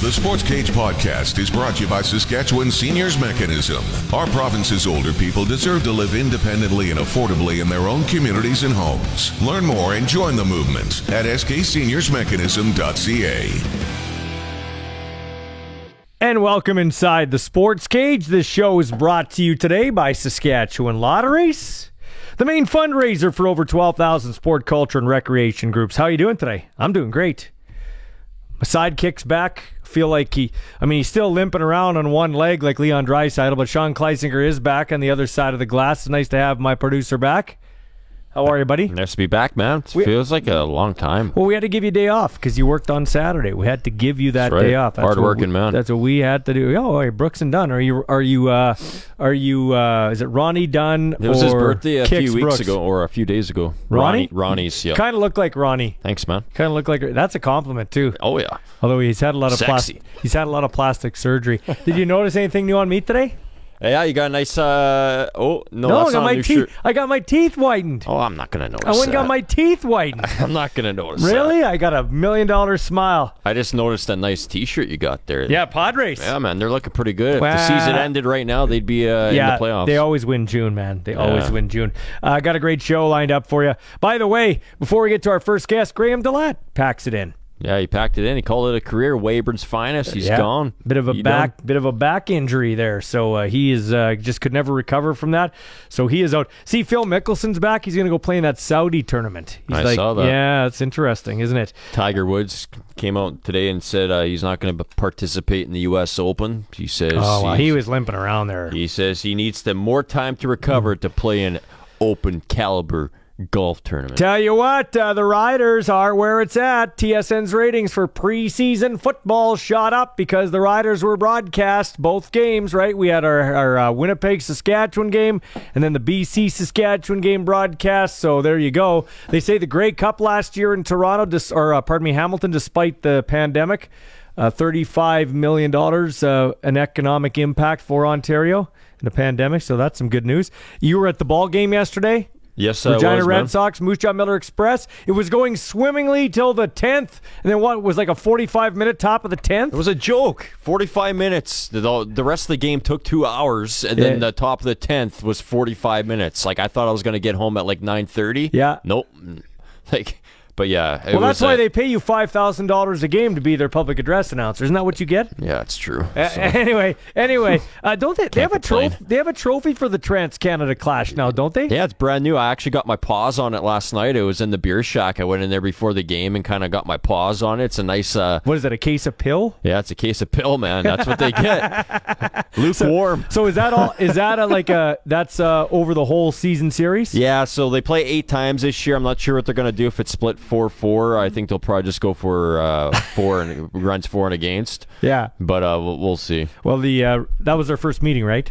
The Sports Cage podcast is brought to you by Saskatchewan Seniors Mechanism. Our province's older people deserve to live independently and affordably in their own communities and homes. Learn more and join the movement at skseniorsmechanism.ca. And welcome inside the Sports Cage. This show is brought to you today by Saskatchewan Lotteries, the main fundraiser for over 12,000 sport, culture, and recreation groups. How are you doing today? I'm doing great. My sidekick's back. Feel like he, I mean, he's still limping around on one leg like Leon Draisaitl, but Sean Kleisinger is back on the other side of the glass. It's nice to have my producer back. How are you, buddy? Nice to be back, man. It We- feels like a long time. Well, we had to give you a day off because you worked on Saturday. We had to give you that That's right. day off. Hard working we- man. That's what we had to do. Oh, hey, Brooks and Dunn. Are you? Are you? Uh, are you? Uh, is it Ronnie Dunn? It was his birthday a Kix few weeks Brooks? ago, or a few days ago. Ronnie? Ronnie's, yeah. Kind of looked like Ronnie. Thanks, man. Kind of looked like that's a compliment too. Oh yeah. Although he's had a lot of plastic. He's had a lot of plastic surgery. Did you notice anything new on me today? Hey, yeah, you got a nice. Uh, oh no, No, I got my teeth. shirt. I got my teeth whitened. Oh, I'm not gonna notice. I went and got my teeth whitened. I'm not gonna notice. really? that. I got a million dollar smile. I just noticed a nice T-shirt you got there. Yeah, Padres. Yeah, man, they're looking pretty good. If the season ended right now, they'd be uh, yeah, in the playoffs. they always win June, man. They always win June. I uh, got a great show lined up for you. By the way, before we get to our first guest, Graham DeLaet packs it in. Yeah, he packed it in. He called it a career. Weyburn's finest. He's Yeah. gone. Bit of a He back, done. bit of a back injury there. So uh, he is uh, just could never recover from that. So he is out. See, Phil Mickelson's back. He's going to go play in that Saudi tournament. He's I like, saw that. yeah, it's interesting, isn't it? Tiger Woods came out today and said uh, he's not going to participate in the U.S. Open. He says Oh, well, he was limping around there. He says he needs to more time to recover to play an open caliber golf tournament. Tell you what, uh, the Riders are where it's at. TSN's ratings for preseason football shot up because the Riders were broadcast both games, right? We had our, our uh, Winnipeg Saskatchewan game and then the BC Saskatchewan game broadcast. So there you go. They say the Grey Cup last year in Toronto, dis- or uh, pardon me, Hamilton, despite the pandemic, uh, $35 million uh, an economic impact for Ontario in the pandemic. So that's some good news. You were at the ball game yesterday? Yes, I Regina was, Red man. Sox, Moose Jaw Miller Express. It was going swimmingly till the 10th, and then what was like a 45 minute top of the 10th? It was a joke. Forty-five minutes. The, the rest of the game took two hours, and then the top of the tenth was forty-five minutes. Like I thought I was going to get home at like nine thirty. Yeah. Nope. Like, but yeah. Well, that's why uh, they pay you $5,000 a game to be their public address announcer. Isn't that what you get? Yeah, it's true. A- So, anyway, anyway, uh, don't they? They have a trophy. They have a trophy for the Trans Canada Clash now, don't they? yeah, it's brand new. I actually got my paws on it last night. It was in the beer shack. I went in there before the game and kind of got my paws on it. It's a nice. Uh, What is it? A case of pill? yeah, it's a case of pill, man. That's what they get. Lukewarm. So is that all? Is that a, like a that's uh, over the whole season series? Yeah, so they play eight times this year. I'm not sure what they're going to do if it's split 4 4. I think they'll probably just go for uh, four and runs for and against. Yeah. But uh, we'll, we'll see. Well, the uh, that was their first meeting, right?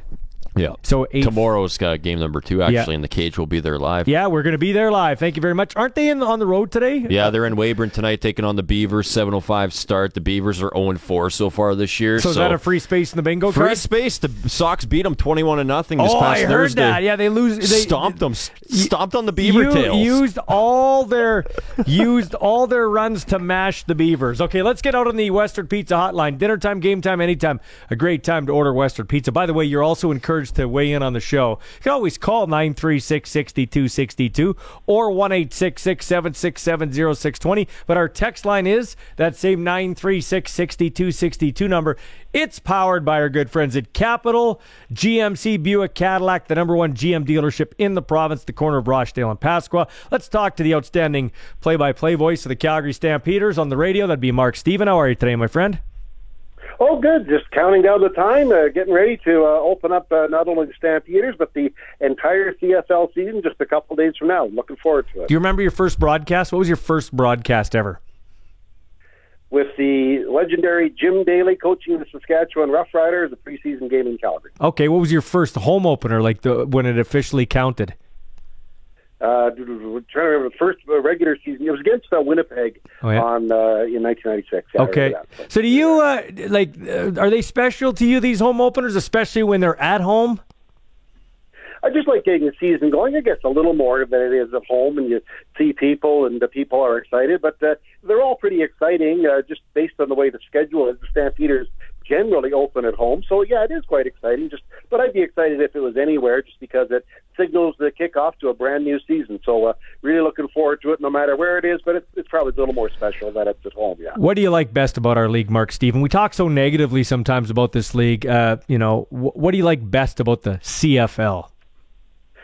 Yeah. So eight Tomorrow's got game number two, actually, Yeah. and the cage will be there live. Yeah, we're going to be there live. Thank you very much. Aren't they in on the road today? Yeah, they're in Weyburn tonight taking on the Beavers. 7.05 start. The Beavers are 0 4 so far this year. So, is that a free space in the bingo free card? space? The Sox beat them 21 to nothing this oh, past I heard Thursday. that. Yeah, they lose. They stomped them. Stomped on the Beaver you tails. used all their used all their runs to mash the Beavers. Okay, let's get out on the Western Pizza hotline. Dinner time, game time, anytime. A great time to order Western Pizza. By the way, you're also encouraged to weigh in on the show. You can always call 936-6262 or 1-866-767-0620. But our text line is that same 936-6262 number. It's powered by our good friends at Capital GMC Buick Cadillac, the number one GM dealership in the province, the corner of Rochdale and Pasqua. Let's talk to the outstanding play-by-play voice of the Calgary Stampeders on the radio. That'd be Mark Stephen. How are you today, my friend? Oh, good. Just counting down the time, uh, getting ready to uh, open up uh, not only the Stampeders, but the entire CFL season just a couple days from now. Looking forward to it. Do you remember your first broadcast? What was your first broadcast ever? with the legendary Jim Daley coaching the Saskatchewan Roughriders, a preseason game in Calgary. Okay, what was your first home opener like the when it officially counted? Uh, trying to remember the first uh, regular season. It was against uh, Winnipeg Oh, yeah. on uh, in 1996. Yeah, Okay, that. so do you uh, like? Uh, are they special to you these home openers, especially when they're at home? I just like getting the season going. I guess a little more than it is at home, and you see people, and the people are excited. But uh, they're all pretty exciting, uh, just based on the way the schedule is. The Stampeders generally open at home, so yeah, it is quite exciting. Just, but I'd be excited if it was anywhere, just because it signals the kickoff to a brand new season. So, uh, really looking forward to it, no matter where it is. But it's, it's probably a little more special that it's at home. Yeah. What do you like best about our league, Mark Stephen? We talk so negatively sometimes about this league. Uh, you know, wh- what do you like best about the CFL?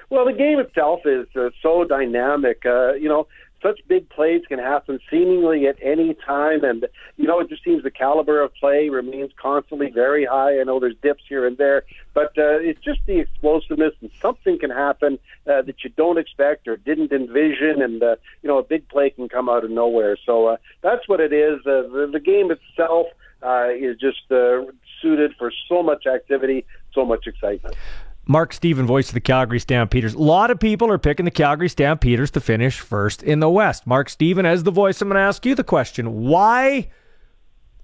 Well, the game itself is uh, so dynamic. Uh, you know, such big plays can happen seemingly at any time, and you know, it just seems the caliber of play remains constantly very high. I know there's dips here and there, but uh, it's just the explosiveness, and something can happen uh, that you don't expect or didn't envision, and uh, you know, a big play can come out of nowhere. So uh, that's what it is. Uh, the, the game itself uh, is just uh, suited for so much activity, so much excitement. Mark Stephen, voice of the Calgary Stampeders. A lot of people are picking the Calgary Stampeders to finish first in the West. Mark Stephen, as the voice, I'm going to ask you the question. Why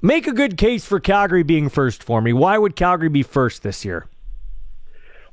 make a good case for Calgary being first for me? Why would Calgary be first this year?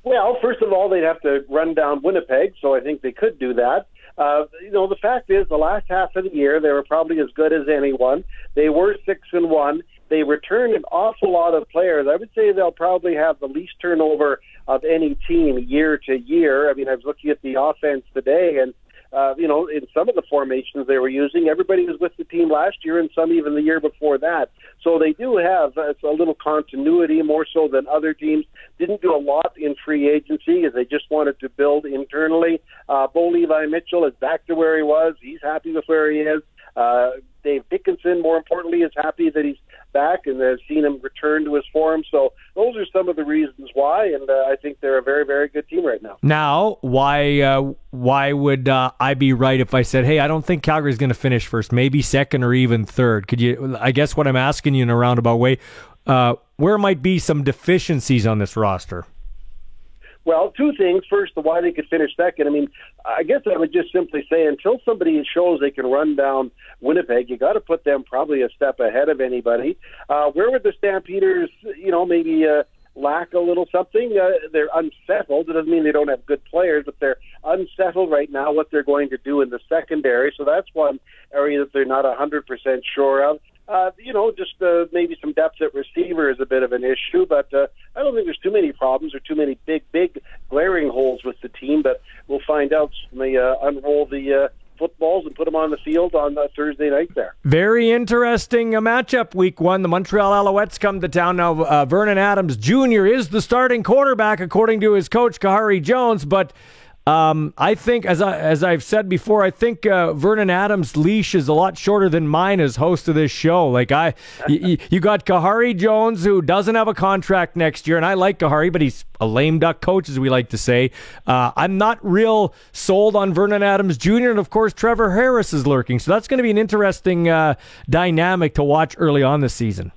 Well, first of all, they'd have to run down Winnipeg, so I think they could do that. Uh, you know, the fact is, the last half of the year, they were probably as good as anyone. They were six and one. They returned an awful lot of players. I would say they'll probably have the least turnover of any team year to year. I mean, I was looking at the offense today, and uh, you know, in some of the formations they were using, everybody was with the team last year, and some even the year before that. So they do have uh, a little continuity, more so than other teams. Didn't do a lot in free agency, as they just wanted to build internally. Uh, Bo Levi Mitchell is back to where he was. He's happy with where he is. Uh, Dave Dickenson, more importantly, is happy that he's back and has seen him return to his form. So those are some of the reasons why, and uh, I think they're a very, very good team right now. Now, why uh, why would uh, I be right if I said, "Hey, I don't think Calgary's going to finish first, maybe second or even third? Could you? I guess what I'm asking you in a roundabout way, uh, where might be some deficiencies on this roster? Well, two things. First, the why they could finish second. I mean, I guess I would just simply say until somebody shows they can run down Winnipeg, you got to put them probably a step ahead of anybody. Uh, where would the Stampeders, you know, maybe uh, lack a little something? Uh, they're unsettled. It doesn't mean they don't have good players, but they're unsettled right now what they're going to do in the secondary. So that's one area that they're not a 100% sure of. Uh, you know, just uh, maybe some depth at receiver is a bit of an issue, but uh, I don't think there's too many problems or too many big, big glaring holes with the team. But we'll find out when they uh, unroll the uh, footballs and put them on the field on uh, Thursday night there. Very interesting uh, matchup week one. The Montreal Alouettes come to town now. Uh, Vernon Adams Jr. is the starting quarterback according to his coach Khari Jones, but. Um, I think, as I as I've said before, I think uh, Vernon Adams' leash is a lot shorter than mine as host of this show. Like I, y- you got Khari Jones who doesn't have a contract next year, and I like Khari, but he's a lame duck coach, as we like to say. Uh, I'm not real sold on Vernon Adams Jr., and of course Trevor Harris is lurking, so that's going to be an interesting uh, dynamic to watch early on this season.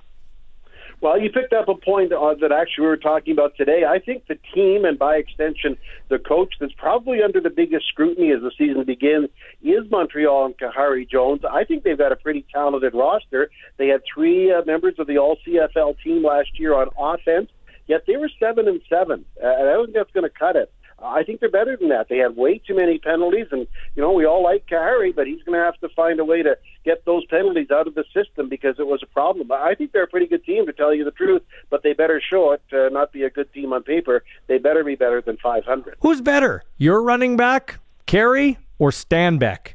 Well, you picked up a point uh, that actually we were talking about today. I think the team, and by extension, the coach that's probably under the biggest scrutiny as the season begins is Montreal and Khari Jones. I think they've got a pretty talented roster. They had three uh, members of the All CFL team last year on offense, yet they were seven and seven. Uh, and I don't think that's going to cut it. I think they're better than that. They had way too many penalties, and you know we all like Khari, but he's going to have to find a way to get those penalties out of the system because it was a problem. I think they're a pretty good team, to tell you the truth, but they better show it, uh, not be a good team on paper. They better be better than 500. Who's better, your running back, Carey, or Stanback?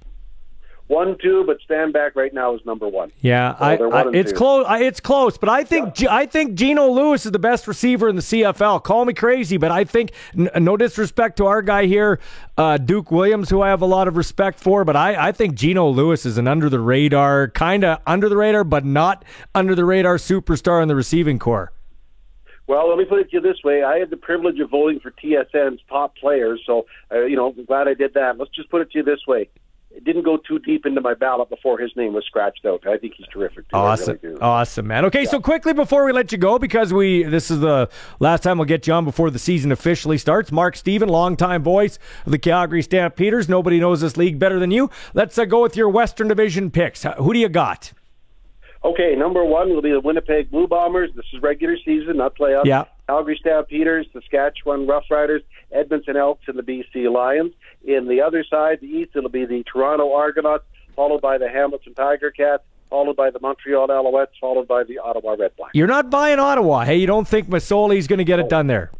One, two, but Stanback right now is number one. Yeah, So I, they're I, it's two. close. I, it's close, but I think G I think Geno Lewis is the best receiver in the CFL. Call me crazy, but I think n- no disrespect to our guy here, uh, Duke Williams, who I have a lot of respect for, but I, I think Geno Lewis is an under the radar, kind of under the radar, but not under the radar superstar in the receiving core. Well, let me put it to you this way: I had the privilege of voting for TSN's top players, so uh, you know, I'm glad I did that. Let's just put it to you this way: didn't go too deep into my ballot before his name was scratched out. I think he's terrific. Too. Awesome, really awesome, man. Okay, yeah. so quickly before we let you go, because we this is the last time we'll get you on before the season officially starts. Mark Stephen, longtime voice of the Calgary Stampeders. Nobody knows this league better than you. Let's uh, go with your Western Division picks. Who do you got? Okay, number one will be the Winnipeg Blue Bombers. This is regular season, not playoffs. Yeah. Calgary Stampeders, Saskatchewan Roughriders, Edmonton Elks, and the BC Lions. In the other side, the East, it'll be the Toronto Argonauts, followed by the Hamilton Tiger Cats, followed by the Montreal Alouettes, followed by the Ottawa Red Blacks. You're not buying Ottawa. Hey, you don't think Masoli's going to get it done there?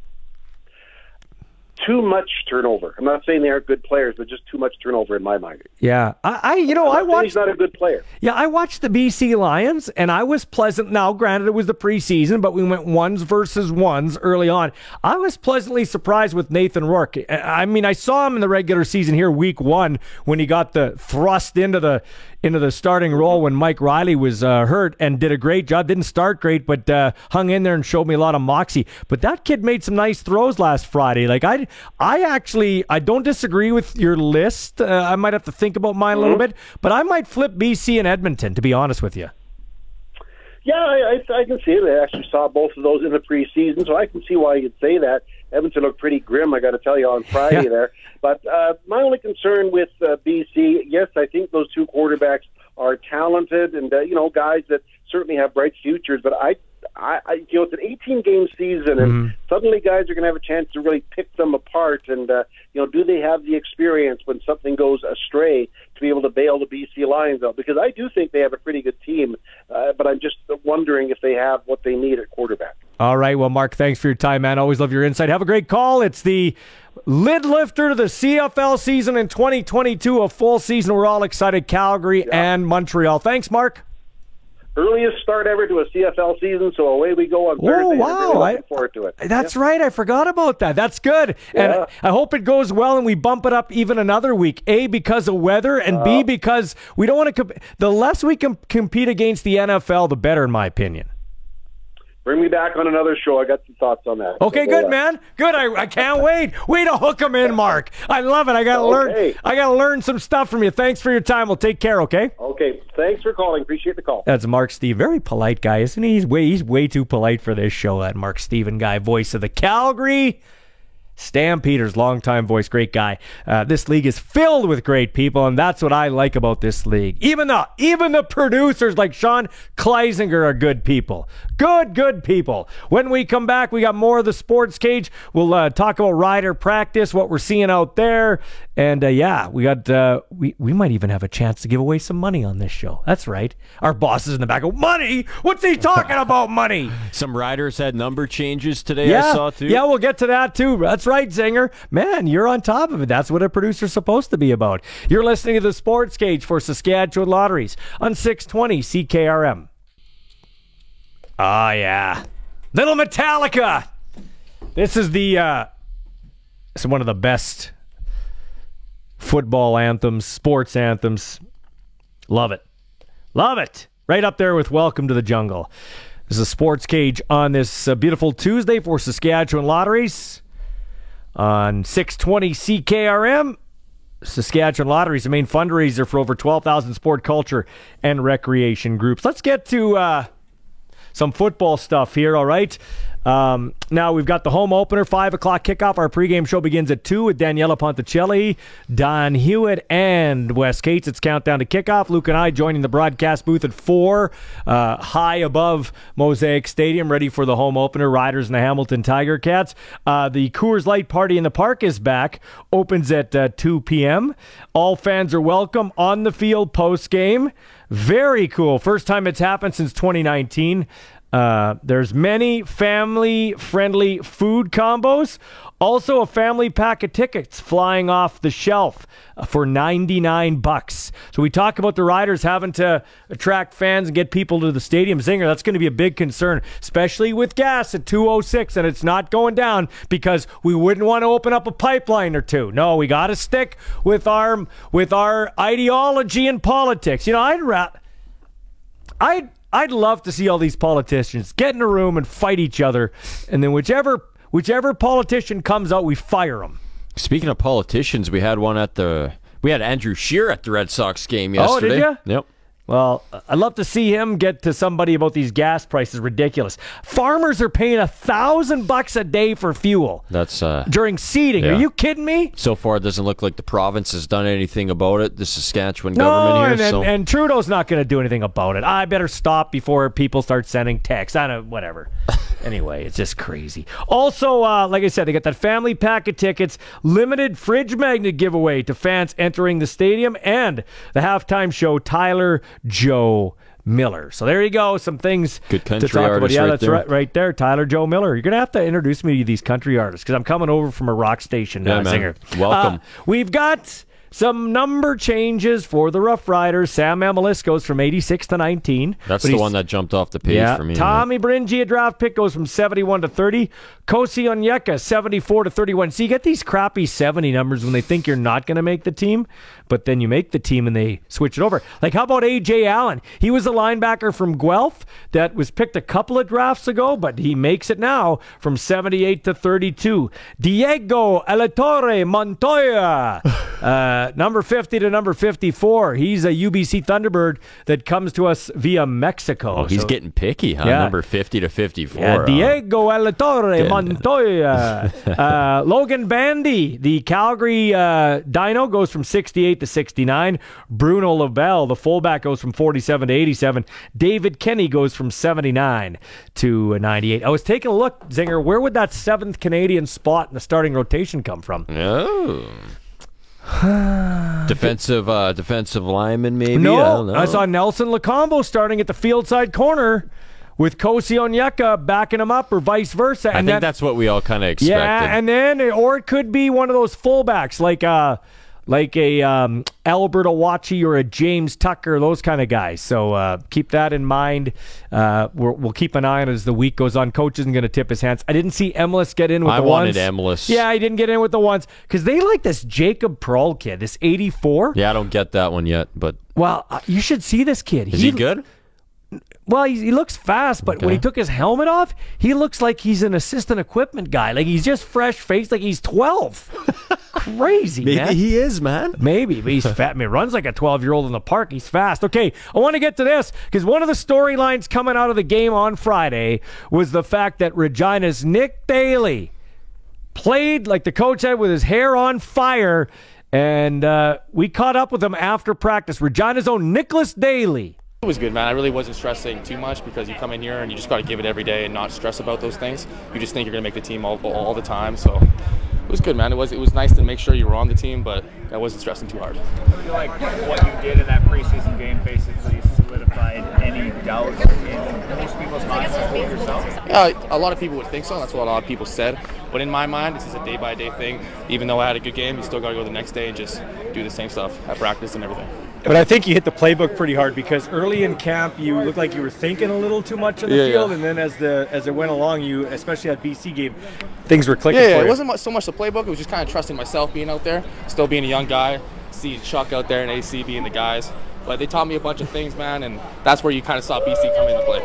Too much turnover. I'm not saying they aren't good players, but just too much turnover in my mind. Yeah, I, I you know, I watched. He's not a good player. Yeah, I watched the BC Lions, and I was pleasant. Now, granted, it was the preseason, but we went ones versus ones early on. I was pleasantly surprised with Nathan Rourke. I mean, I saw him in the regular season here, week one, when he got the thrust into the into the starting role when Mike Reilly was uh, hurt and did a great job. Didn't start great, but uh, hung in there and showed me a lot of moxie. But that kid made some nice throws last Friday. Like I, I actually I don't disagree with your list. Uh, I might have to think about mine a little mm-hmm. bit, but I might flip BC and Edmonton to be honest with you. Yeah, I, I, I can see it. I actually saw both of those in the preseason, so I can see why you'd say that. Edmonton looked pretty grim, I got to tell you, on Friday yeah. there. But uh, my only concern with uh, BC, yes, I think those two quarterbacks are talented and uh, you know guys that certainly have bright futures. But I, I, I you know, it's an 18 game season, and mm-hmm. suddenly guys are going to have a chance to really pick them apart. And uh, you know, do they have the experience when something goes astray to be able to bail the BC Lions out? Because I do think they have a pretty good team, uh, but I'm just wondering if they have what they need at quarterback. All right. Well, Mark, thanks for your time, man. Always love your insight. Have a great call. It's the lid lifter to the CFL season in 2022, a full season. We're all excited. Calgary yeah. and Montreal. Thanks, Mark. Earliest start ever to a CFL season, so away we go on Thursday. Oh wow! Really looking forward to it. That's yeah. right. I forgot about that. That's good, yeah. and I hope it goes well and we bump it up even another week. A because of weather, and uh, B because we don't want to. Comp- the less we can compete against the NFL, the better, in my opinion. Bring me back on another show. I got some thoughts on that. Okay, so good, man. Good. I, I can't wait. Way to hook them in, Mark. I love it. I got to okay. learn. I got to learn some stuff from you. Thanks for your time. We'll take care. Okay. Okay. Thanks for calling. Appreciate the call. That's Mark Steve. Very polite guy, isn't he? He's way he's way too polite for this show. That Mark Stephen guy, voice of the Calgary Stampeders, longtime voice, great guy. Uh, this league is filled with great people, and that's what I like about this league. Even the even the producers like Sean Kleisinger are good people. Good, good people. When we come back, we got more of the sports cage. We'll uh, talk about rider practice, what we're seeing out there, and uh, yeah, we got uh, we we might even have a chance to give away some money on this show. That's right. Our boss is in the back. Go money? What's he talking about? Money? Some riders had number changes today. Yeah, I saw too. Yeah, we'll get to that too. That's right, Zinger. Man, you're on top of it. That's what a producer's supposed to be about. You're listening to the Sports Cage for Saskatchewan Lotteries on 620 CKRM. Ah, yeah, Little Metallica. This is the uh, it's one of the best football anthems, sports anthems. Love it. Love it. Right up there with Welcome to the Jungle. This is a sports cage on this uh, beautiful Tuesday for Saskatchewan Lotteries on 620 CKRM. Saskatchewan Lotteries, the main fundraiser for over 12,000 sport, culture, and recreation groups. Let's get to uh, some football stuff here, all right? Um, now we've got the home opener, five o'clock kickoff. Our pregame show begins at two with Daniela Ponticelli, Don Hewitt, and Wes Cates. It's countdown to kickoff. Luke and I joining the broadcast booth at four, uh, high above Mosaic Stadium, ready for the home opener. Riders and the Hamilton Tiger Cats. Uh, the Coors Light Party in the Park is back. Opens at uh, 2 p.m. All fans are welcome on the field post game. Very cool. First time it's happened since 2019. Uh, there's many family-friendly food combos. Also, a family pack of tickets flying off the shelf uh, for 99 bucks. So we talk about the riders having to attract fans and get people to the stadium. Zinger, that's going to be a big concern, especially with gas at 206 and it's not going down because we wouldn't want to open up a pipeline or two. No, we got to stick with our with our ideology and politics. You know, I'd ra- I'd I'd love to see all these politicians get in a room and fight each other, and then whichever whichever politician comes out, we fire them. Speaking of politicians, we had one at the We had Andrew Scheer at the Red Sox game yesterday. Oh, did ya? Yep. Well, I'd love to see him get to somebody about these gas prices. Ridiculous. Farmers are paying a thousand bucks a day for fuel That's uh, during seeding. Yeah. Are you kidding me? so far. It doesn't look like the province has done anything about it. The Saskatchewan No, government here. and, and, so and Trudeau's not going to do anything about it. I better stop before people start sending texts. I don't, whatever. anyway, it's just crazy. Also, uh, like I said, they got that family pack of tickets, limited fridge magnet giveaway to fans entering the stadium, and the halftime show, Tyler Joe Miller. So there you go. Some things Good country to talk about. Yeah, right that's there. right, right there. Tyler Joe Miller. You're gonna have to introduce me to these country artists because I'm coming over from a rock station Yeah, uh, singer. Welcome. Uh, We've got some number changes for the Rough Riders. Sam Emilus goes from 86 to 19. that's the one that jumped off the page yeah. for me. Tommy Bringy, a draft pick, goes from 71 to 30. Kosi Onyeka, 74 to 31. So you get these crappy 70 numbers when they think you're not going to make the team, but then you make the team and they switch it over. Like, how about A.J. Allen? He was a linebacker from Guelph that was picked a couple of drafts ago, but he makes it now from 78 to 32. Diego Alatore Montoya, uh, number 50 to number 54. He's a UBC Thunderbird that comes to us via Mexico. Oh, he's So- getting picky, huh? Yeah. Number 50 to 54. yeah? Diego Alatore Montoya. uh, Logan Bandy, the Calgary uh, Dino, goes from 68 to 69. Bruno Labelle, the fullback, goes from 47 to 87. David Kenny goes from 79 to 98. I was taking a look, Zinger, where would that seventh Canadian spot in the starting rotation come from? Oh. defensive uh, defensive lineman, maybe? I, No, don't know. I, saw Nelson Lokombo starting at the field side corner with Kosi Onyeka backing him up, or vice versa. I and think then- that's what we all kind of expected. Yeah, and then or it could be one of those fullbacks like uh like a um, Albert Awachie or a James Tucker, those kind of guys. So uh, keep that in mind. Uh, we're, we'll keep an eye on it as the week goes on. Coach isn't going to tip his hands. I didn't see Emilus get in with I the wanted ones. Emilus. Yeah, he didn't get in with the ones because they like this Jacob Pearl kid, this 84. yeah, I don't get that one yet, but Well, uh, you should see this kid. is he good? Well, he, he looks fast, but when he took his helmet off, he looks like he's an assistant equipment guy. Like he's just fresh faced, like he's 12. Crazy, man. he is, man. Maybe, but he's fat. I mean, runs like a 12 year old in the park. He's fast. Okay, I want to get to this because one of the storylines coming out of the game on Friday was the fact that Regina's Nick Dheilly played, like the coach said, with his hair on fire. And uh, we caught up with him after practice. Regina's own Nicholas Dheilly. It was good, man. I really wasn't stressing too much because you come in here and you just got to give it every day and not stress about those things. You just think you're gonna make the team all, all the time. So it was good, man. It was it was nice to make sure you were on the team, but I wasn't stressing too hard. I feel like what you did in that preseason game basically solidified any doubts in most people's minds, including yourself. Yeah, a lot of people would think so. That's what a lot of people said. But in my mind, this is a day by day thing. Even though I had a good game, you still got to go the next day and just do the same stuff at practice and everything. But I think you hit the playbook pretty hard because early in camp you looked like you were thinking a little too much on the Yeah, field, yeah. and then as the as it went along, you especially at BC game, things were clicking Yeah, it wasn't so much the playbook. It was just kind of trusting myself being out there, still being a young guy, see Chuck out there and AC being the guys. But they taught me a bunch of things, man, and that's where you kind of saw BC come into play.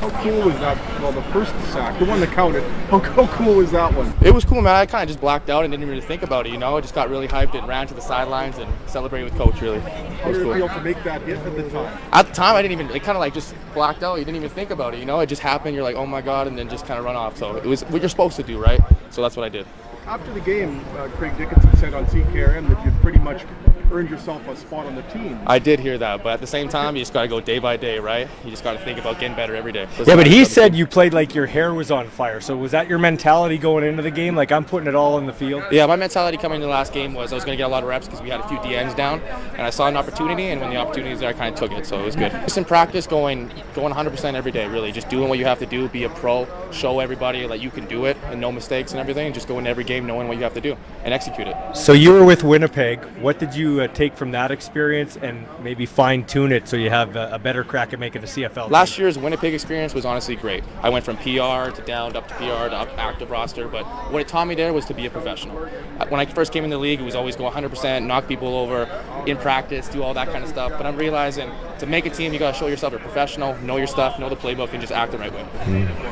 How cool was that? Well, the first sack, the one that counted. How, how cool was that one? It was cool, man. I kind of just blacked out and didn't really think about it, you know. I just got really hyped and ran to the sidelines and celebrated with coach, really. How did it feel cool. to make that hit at the time? At the time, I didn't even, it kind of like just blacked out. You didn't even think about it, you know. It just happened. You're like, oh my God, and then just kind of run off. So it was what you're supposed to do, right? So that's what I did. After the game, uh, Craig Dickenson said on CKRM that you'd pretty much earned yourself a spot on the team. I did hear that, but at the same time, you just got to go day by day, right? You just got to think about getting better every day. yeah, but he said you played like your hair was on fire. So was that your mentality going into the game? Like I'm putting it all in the field. Yeah, my mentality coming into the last game was I was going to get a lot of reps because we had a few DNs down, and I saw an opportunity, and when the opportunity was there, I kind of took it, so it was good. Just in practice, going going 100% every day, really, just doing what you have to do, be a pro, show everybody that you can do it, and no mistakes and everything, and just go in every game knowing what you have to do and execute it. So you were with Winnipeg. What did you uh, take from that experience and maybe fine tune it so you have a, a better crack at making the CFL? Last year's Winnipeg experience was honestly great. I went from PR to down, up to PR to up active roster, but what it taught me there was to be a professional. Uh, When I first came in the league, it was always go 100%, knock people over in practice, do all that kind of stuff. But I'm realizing to make a team, you got to show yourself a professional, know your stuff, know the playbook, and just act the right way.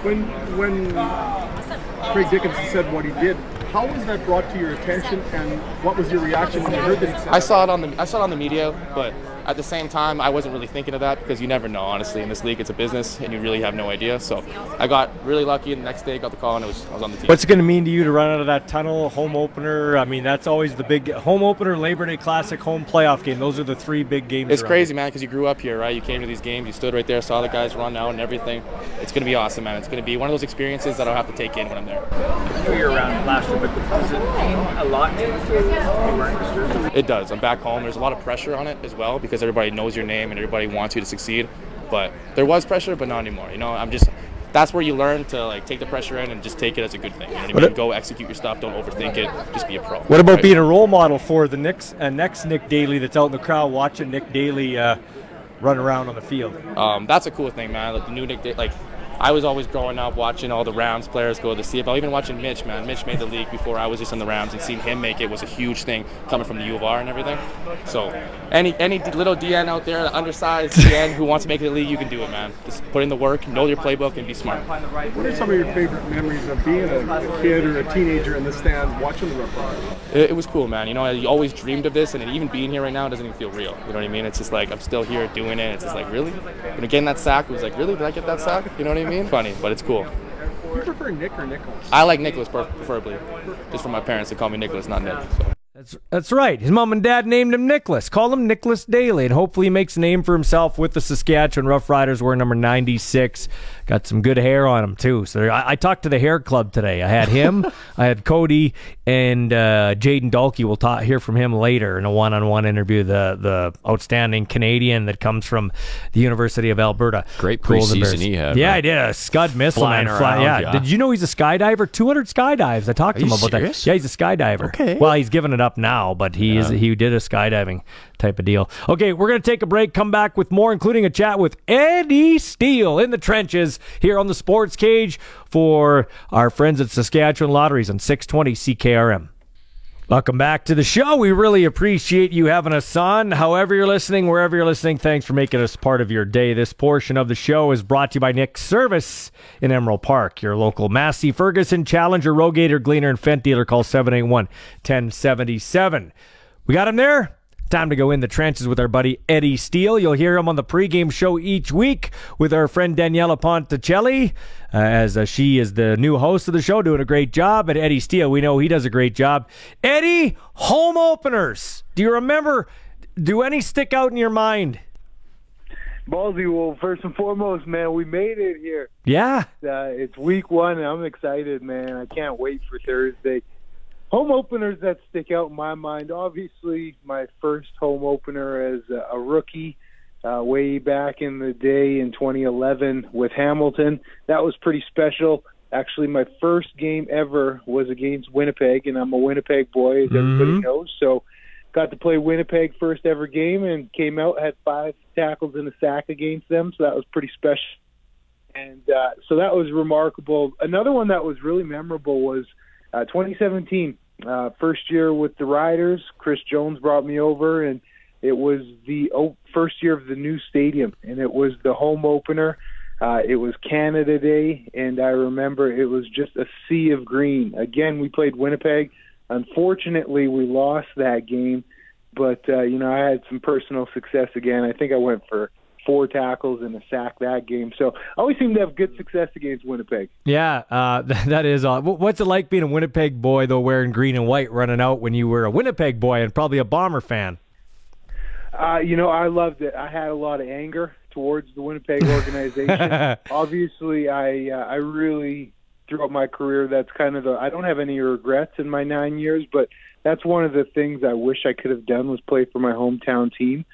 When when Craig Dickenson said what he did, How was that brought to your attention, and what was your reaction when you heard that I saw it on the I saw it on the media, but at the same time, I wasn't really thinking of that because you never know. Honestly, in this league, it's a business, and you really have no idea. So I got really lucky. And the next day, got the call, and it was I was on the team. What's it going to mean to you to run out of that tunnel, home opener? I mean, that's always the big home opener, Labor Day Classic, home playoff game. Those are the three big games. It's around crazy, man, because you grew up here, right? You came to these games, you stood right there, saw the guys run out and everything. It's going to be awesome, man. It's going to be one of those experiences that I'll have to take in when I'm there. I know you're around last year, but does it mean a lot to you? It does. I'm back home. There's a lot of pressure on it as well because everybody knows your name and everybody wants you to succeed. But there was pressure, but not anymore. You know, I'm just. That's where you learn to like take the pressure in and just take it as a good thing. You know what I What mean? Go execute your stuff. Don't overthink it. Just be a pro. What about right? being a role model for the next uh, next Nick Dheilly that's out in the crowd watching Nick Dheilly uh, run around on the field? Um, that's a cool thing, man. Like the new Nick, Da- like I was always growing up watching all the Rams players go to the CFL. Even watching Mitch, man. Mitch made the league before I was just in the Rams, and seeing him make it was a huge thing coming from the U of R and everything. So, any any little DN out there, the undersized DN who wants to make it the league, you can do it, man. Just put in the work, know your playbook, and be smart. What are some of your favorite memories of being a, kid or a teenager in the stands watching the Riders? It, it was cool, man. You know, I always dreamed of this, and even being here right now doesn't even feel real. You know what I mean? It's just like I'm still here doing it. It's just like really, know, getting that sack. It was like really, did I get that sack? You know what I mean? Funny, but it's cool. Do you prefer Nick or Nicholas? I like Nicholas preferably, just for my parents to call me Nicholas, not Nick. So. That's that's right. His mom and dad named him Nicholas. Call him Nicholas Dheilly, and hopefully he makes a name for himself with the Saskatchewan Roughriders. We're number 96. Got some good hair on him too. So I, I talked to the hair club today. I had him, I had Cody, and uh, Jaden Dalke. We'll talk hear from him later in a one-on-one interview. The the outstanding Canadian that comes from the University of Alberta. Great preseason he had, Yeah, man. I did a scud missile Flying man. Fly- yeah. yeah. Did you know he's a skydiver? 200 skydives. I talked to him about serious? that. Yeah, he's a skydiver. Okay. Well, he's given it up now, but he is he did a skydiving type of deal. Okay, we're gonna take a break. Come back with more, including a chat with Eddie Steele in the trenches here on the Sports Cage for our friends at Saskatchewan Lotteries on 620 CKRM. Welcome back to the show. We really appreciate you having us on. However, you're listening, wherever you're listening, thanks for making us part of your day. This portion of the show is brought to you by Nick Service in Emerald Park, your local Massey, Ferguson, Challenger, Rogator, Gleaner, and Fendt dealer. Call 781 1077. We got him there. Time to go in the trenches with our buddy Eddie Steele. You'll hear him on the pregame show each week with our friend Daniela Ponticelli, uh, as uh, she is the new host of the show, doing a great job. And Eddie Steele, we know he does a great job. Eddie, home openers. Do you remember? Do any stick out in your mind? Ballsy, well, first and foremost, man, we made it here. Yeah. Uh, it's week one, and I'm excited, man. I can't wait for Thursday. Home openers that stick out in my mind. Obviously, my first home opener as a, rookie, uh, way back in the day in 2011 with Hamilton. That was pretty special. Actually, my first game ever was against Winnipeg, and I'm a Winnipeg boy, as everybody Mhm. knows. So, got to play Winnipeg first ever game, and came out had five tackles and a sack against them. So that was pretty special and uh, so that was remarkable. Another one that was really memorable was uh, 2017, uh, first year with the Riders. Chris Jones brought me over, and it was the o- first year of the new stadium, and it was the home opener. Uh, it was Canada Day, and I remember it was just a sea of green. Again, we played Winnipeg. Unfortunately, we lost that game, but uh, you know I had some personal success again. I think I went for four tackles and a sack that game. So I always seem to have good success against Winnipeg. Yeah, uh, that is. Wh- What's it like being a Winnipeg boy, though, wearing green and white, running out when you were a Winnipeg boy and probably a Bomber fan? Uh, you know, I loved it. I had a lot of anger towards the Winnipeg organization. Obviously, I uh, I really throughout my career that's kind of the I don't have any regrets in my 9 years, but that's one of the things I wish I could have done was play for my hometown team.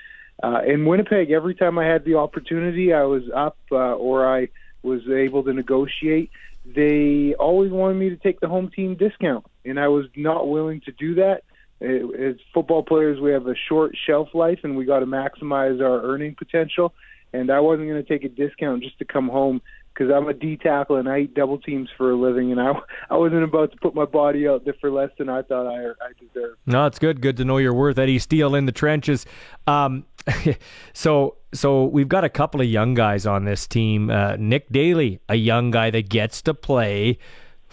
Uh, in Winnipeg, every time I had the opportunity, I was up uh, or I was able to negotiate. They always wanted me to take the home team discount, and I was not willing to do that. As football players, we have a short shelf life, and we got to maximize our earning potential. And I wasn't going to take a discount just to come home because I'm a D tackle and I eat double teams for a living, and I I wasn't about to put my body out there for less than I thought I I deserved. No, it's good. Good to know your worth, Eddie Steele in the trenches. Um, so, so we've got a couple of young guys on this team. Uh, Nick Dheilly, a young guy that gets to play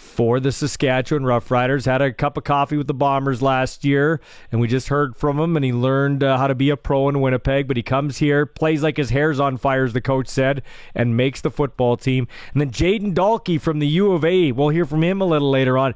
for the Saskatchewan Roughriders. Had a cup of coffee with the Bombers last year, and we just heard from him, and he learned uh, how to be a pro in Winnipeg. But he comes here, plays like his hair's on fire, as the coach said, and makes the football team. And then Jaden Dalke from the U of A. We'll hear from him a little later on.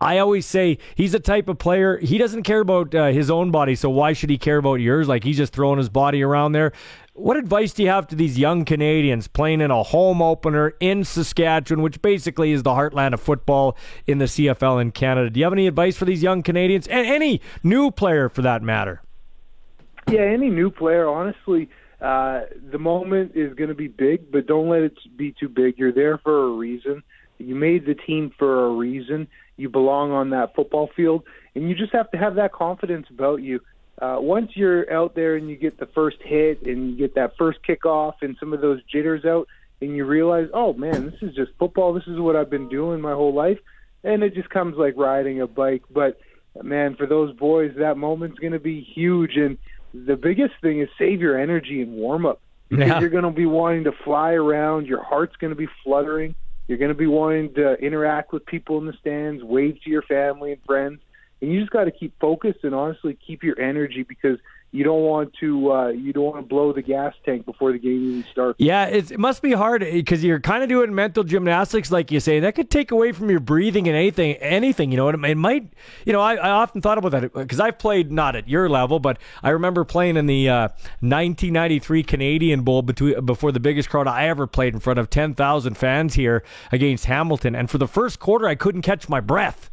I always say he's a type of player. He doesn't care about uh, his own body, so why should he care about yours? Like he's just throwing his body around there. What advice do you have to these young Canadians playing in a home opener in Saskatchewan, which basically is the heartland of football in the CFL in Canada? Do you have any advice for these young Canadians and any new player for that matter? Yeah, any new player, honestly, uh, the moment is going to be big, but don't let it be too big. You're there for a reason. You made the team for a reason. You belong on that football field, and you just have to have that confidence about you uh, once you're out there and you get the first hit and you get that first kickoff and some of those jitters out, and you realize, oh man, this is just football. This is what I've been doing my whole life, and it just comes like riding a bike. But man, for those boys, that moment's going to be huge. And the biggest thing is save your energy and warm up because Yeah. you're going to be wanting to fly around. Your heart's going to be fluttering. You're going to be wanting to interact with people in the stands, wave to your family and friends and you just got to keep focused and honestly keep your energy because you don't want to uh, you don't want to blow the gas tank before the game even starts. Yeah, it must be hard because you're kind of doing mental gymnastics, like you say. That could take away from your breathing and anything. Anything, you know. It, it might, you know. I, I often thought about that because I've played not at your level, but I remember playing in the uh, 1993 Canadian Bowl between, before the biggest crowd I ever played in front of 10,000 fans here against Hamilton, and for the first quarter, I couldn't catch my breath.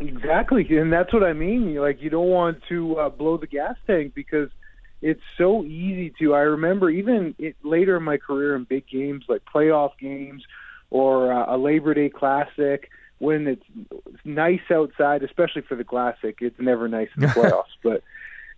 Exactly, and that's what I mean. You like you don't want to uh, blow the gas tank because it's so easy to. I remember even it, later in my career in big games like playoff games or uh, a Labor Day Classic when it's nice outside, especially for the Classic. It's never nice in the playoffs, but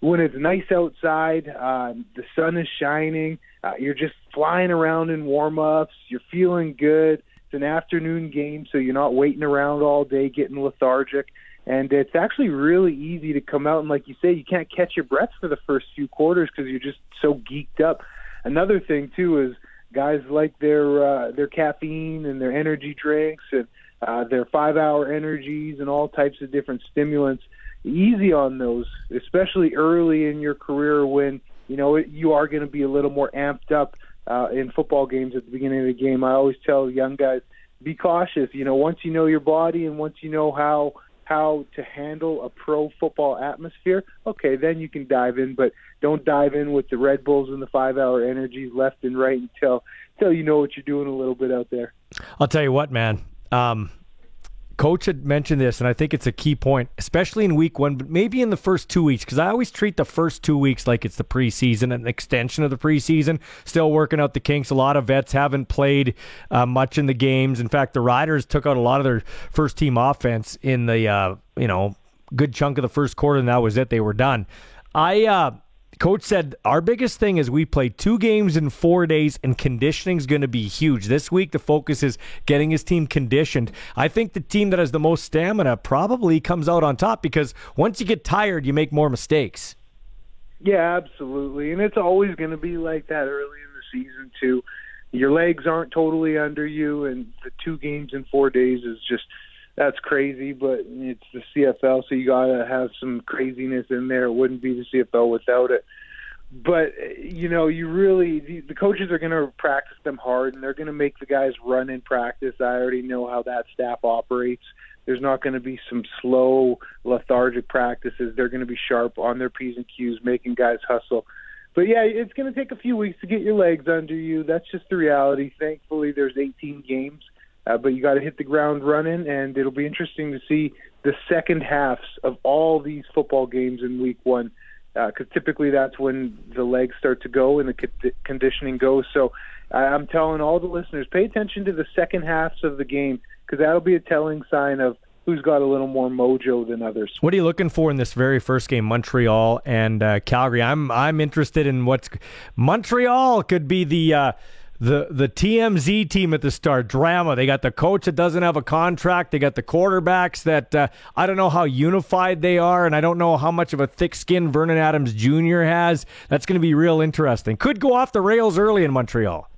when it's nice outside, uh, the sun is shining, uh, you're just flying around in warm ups, you're feeling good. It's an afternoon game, so you're not waiting around all day getting lethargic. And it's actually really easy to come out and, like you say, you can't catch your breath for the first few quarters because you're just so geeked up. Another thing too is guys like their uh, their caffeine and their energy drinks and uh, their five hour energies and all types of different stimulants. Easy on those, especially early in your career when you know you are going to be a little more amped up uh, in football games at the beginning of the game. I always tell young guys, be cautious. You know, once you know your body and once you know how how to handle a pro football atmosphere, okay, then you can dive in. But don't dive in with the Red Bulls and the five hour energies left and right until until you know what you're doing a little bit out there. I'll tell you what, man. Um, Coach had mentioned this, and I think it's a key point, especially in week one, but maybe in the first two weeks, because I always treat the first two weeks like it's the preseason, an extension of the preseason. Still working out the kinks. A lot of vets haven't played uh, much in the games. In fact, the Riders took out a lot of their first team offense in the, uh, you know, good chunk of the first quarter, and that was it. They were done. I, uh, Coach said our biggest thing is we play two games in four days, and conditioning is going to be huge. This week, the focus is getting his team conditioned. I think the team that has the most stamina probably comes out on top because once you get tired, you make more mistakes. Yeah, absolutely. And it's always going to be like that early in the season, too. Your legs aren't totally under you, and the two games in four days is just that's crazy, but it's the CFL, so you got to have some craziness in there. It wouldn't be the CFL without it. But you know, you really the, the coaches are going to practice them hard, and they're going to make the guys run in practice. I already know how that staff operates. There's not going to be some slow, lethargic practices. They're going to be sharp on their p's and q's, making guys hustle. But yeah, it's going to take a few weeks to get your legs under you. That's just the reality. Thankfully, there's 18 games uh, but you got to hit the ground running, and it'll be interesting to see the second halves of all these football games in Week One, because uh, typically that's when the legs start to go and the con- conditioning goes. So I'm telling all the listeners, pay attention to the second halves of the game, because that'll be a telling sign of who's got a little more mojo than others. What are you looking for in this very first game, Montreal and uh, Calgary? I'm I'm interested in what's Montreal could be the. The the TMZ team at the start drama. They got the coach that doesn't have a contract. They got the quarterbacks that uh, I don't know how unified they are, and I don't know how much of a thick skin Vernon Adams Jr. has. That's going to be real interesting. Could go off the rails early in Montreal.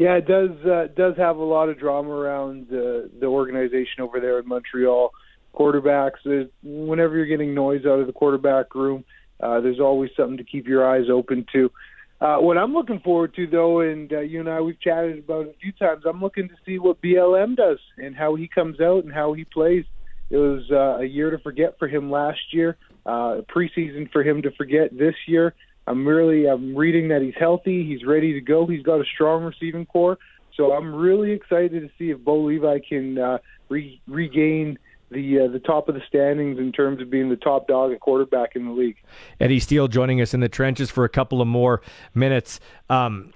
Yeah, it does uh, does have a lot of drama around uh, the organization over there in Montreal. Quarterbacks, whenever you're getting noise out of the quarterback room, uh, there's always something to keep your eyes open to. Uh, what I'm looking forward to, though, and uh, you and I we've chatted about it a few times, I'm looking to see what BLM does and how he comes out and how he plays. It was uh, a year to forget for him last year, uh, preseason for him to forget this year. I'm really I'm reading that he's healthy, he's ready to go, he's got a strong receiving core. So I'm really excited to see if Bo Levi can uh, re- regain the uh, the top of the standings in terms of being the top dog at quarterback in the league. Eddie Steele joining us in the trenches for a couple of more minutes. Um,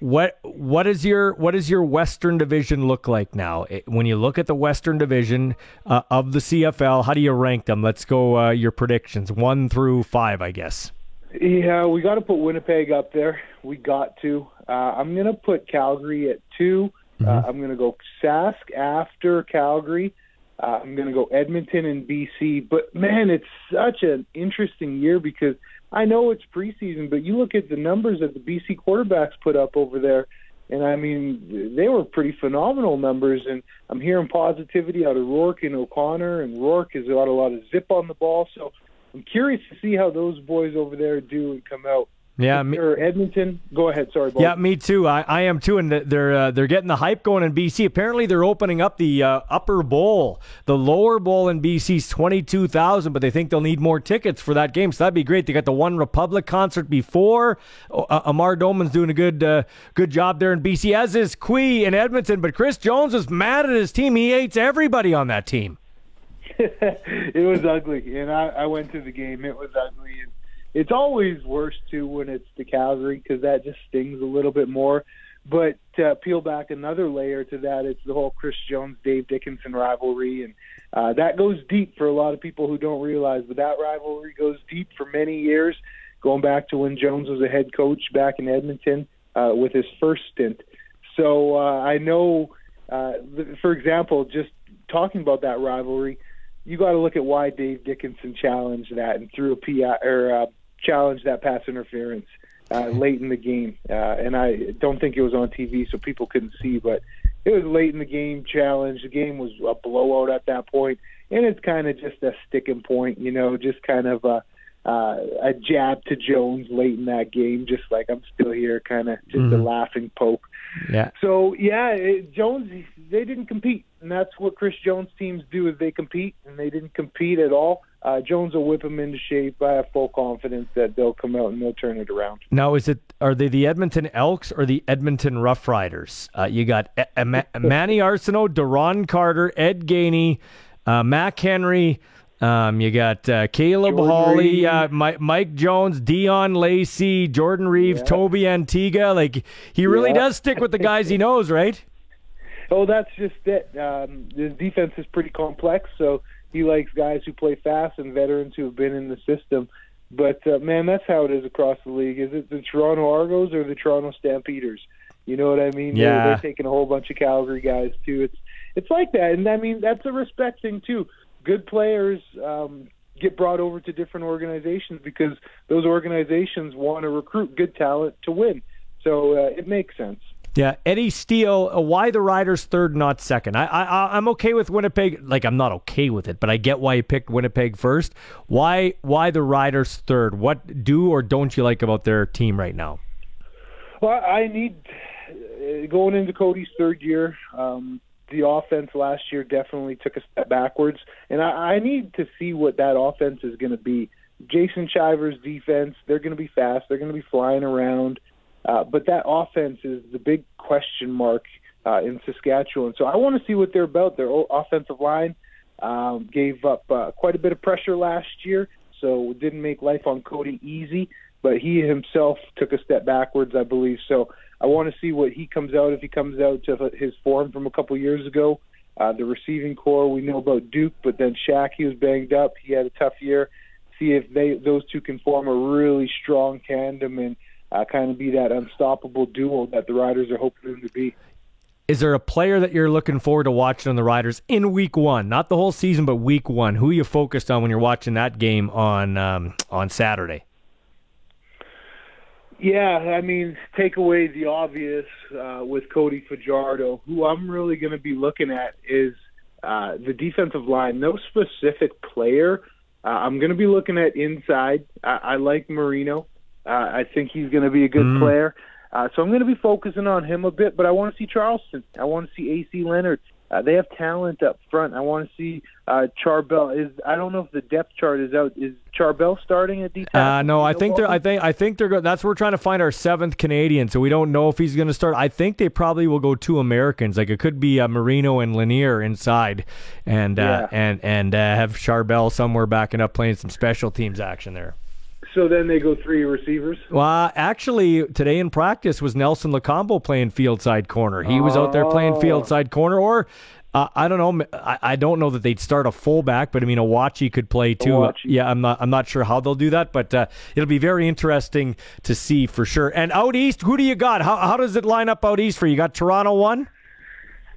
what what is your what does your Western Division look like now? When you look at the Western Division uh, of the CFL, how do you rank them? Let's go uh, your predictions one through five, I guess. Yeah, we got to put Winnipeg up there. We got to. Uh, I'm going to put Calgary at 2 i mm-hmm. I'm going to go Sask after Calgary. Uh, I'm going to go Edmonton and BC. But man, it's such an interesting year because I know it's preseason, but you look at the numbers that the BC quarterbacks put up over there, and I mean they were pretty phenomenal numbers. And I'm hearing positivity out of Rourke and O'Connor, and Rourke has got a lot of zip on the ball. So I'm curious to see how those boys over there do and come out. Yeah, me, or Edmonton. Go ahead. Sorry. Bob. Yeah, me too. I, I am too, and they're uh, they're getting the hype going in BC. Apparently, they're opening up the uh, upper bowl. The lower bowl in BC's twenty two thousand, but they think they'll need more tickets for that game. So that'd be great. They got the One Republic concert before. Uh, Amar Doman's doing a good uh, good job there in BC, as is Quee in Edmonton. But Chris Jones is mad at his team. He hates everybody on that team. it was ugly, and I, I went to the game. It was ugly. And, it's always worse too when it's the Calgary because that just stings a little bit more. But to peel back another layer to that, it's the whole Chris Jones Dave Dickenson rivalry, and uh, that goes deep for a lot of people who don't realize. But that rivalry goes deep for many years, going back to when Jones was a head coach back in Edmonton uh, with his first stint. So uh, I know, uh, for example, just talking about that rivalry, you got to look at why Dave Dickenson challenged that and threw a PI or uh, challenged that pass interference uh, late in the game, uh, and I don't think it was on TV, so people couldn't see. But it was late in the game challenge. The game was a blowout at that point, and it's kind of just a sticking point, you know, just kind of a uh, a jab to Jones late in that game, just like I'm still here, kind of just mm-hmm. a laughing poke. Yeah. So yeah, it, Jones they didn't compete, and that's what Chris Jones teams do is they compete, and they didn't compete at all. Uh, Jones will whip them into shape. I have full confidence that they'll come out and they'll turn it around. Now, is it are they the Edmonton Elks or the Edmonton Rough Riders? Uh, you got Manny Arceneaux, Duron Carter, Ed Gainey, uh, Mac Henry. Um, you got uh, Caleb Jordan Hawley, uh, Mike, Mike, Jones, Dion Lacey, Jordan Reeves, yeah. Toby Antigua. Like he really yeah. does stick with the guys he knows, right? Oh, that's just it. Um, his defense is pretty complex, so he likes guys who play fast and veterans who have been in the system. But uh, man, that's how it is across the league. Is it the Toronto Argos or the Toronto Stampeders? You know what I mean? Yeah. They're, they're taking a whole bunch of Calgary guys too. It's it's like that, and I mean that's a respect thing too. Good players um, get brought over to different organizations because those organizations want to recruit good talent to win. So uh, it makes sense. Yeah, Eddie Steele. Uh, why the Riders third, not second? I, I I'm okay with Winnipeg. Like I'm not okay with it, but I get why you picked Winnipeg first. Why why the Riders third? What do or don't you like about their team right now? Well, I need uh, going into Cody's third year. Um, the offense last year definitely took a step backwards, and I, I need to see what that offense is going to be. Jason Shivers' defense, they're going to be fast. They're going to be flying around. Uh, but that offense is the big question mark uh, in Saskatchewan. So I want to see what they're about. Their offensive line um, gave up uh, quite a bit of pressure last year, so it didn't make life on Cody easy. But he himself took a step backwards, I believe. So I want to see what he comes out if he comes out to his form from a couple years ago. Uh, the receiving core, we know about Duke, but then Shaq, he was banged up. He had a tough year. See if they those two can form a really strong tandem and uh, kind of be that unstoppable duo that the Riders are hoping them to be. Is there a player that you're looking forward to watching on the Riders in Week One? Not the whole season, but Week One. Who are you focused on when you're watching that game on um, on Saturday? Yeah, I mean, take away the obvious uh, with Cody Fajardo. Who I'm really going to be looking at is uh, the defensive line. No specific player. Uh, I'm going to be looking at inside. I, I like Marino. Uh, I think he's going to be a good Mm. player. Uh, so I'm going to be focusing on him a bit, but I want to see Charleston. I want to see AC Leonard. Uh, they have talent up front. I want to see uh, Charbel. Is I don't know if the depth chart is out. Is Charbel starting at D? Uh, no, I think they're. I think. I think they're. Go- that's where we're trying to find our seventh Canadian. So we don't know if he's going to start. I think they probably will go two Americans. Like it could be uh, Marino and Lanier inside, and uh, Yeah. and and uh, have Charbel somewhere backing up playing some special teams action there. So then they go three receivers. Well, actually, today in practice was Nelson Lokombo playing field side corner. He was out there playing Oh. field side corner, or uh, I don't know. I, I don't know that they'd start a fullback, but I mean, Awachie could play too. Awachie. Yeah, I'm not. I'm not sure how they'll do that, but uh, it'll be very interesting to see for sure. And out east, who do you got? How how does it line up out east for you? You got Toronto one.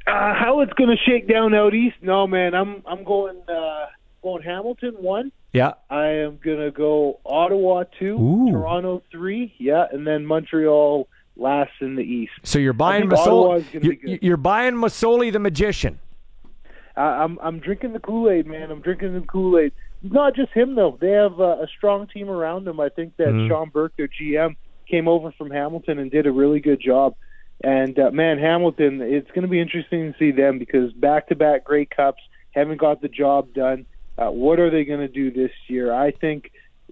Uh, how it's going to shake down out east? No, man. I'm I'm going uh, going Hamilton one. Yeah. I am going to go Ottawa two, Ooh. Toronto three, yeah, and then Montreal last in the east. So you're buying Masoli. You're, you're buying Masoli the magician. Uh, I'm I'm drinking the Kool Aid, man. I'm drinking the Kool Aid. Not just him though. They have uh, a strong team around them. I think that Mhm. Shawn Burke, their GM, came over from Hamilton and did a really good job. And uh, man, Hamilton, it's going to be interesting to see them because back-to-back Grey Cups haven't got the job done. Uh, what are they going to do this year? I think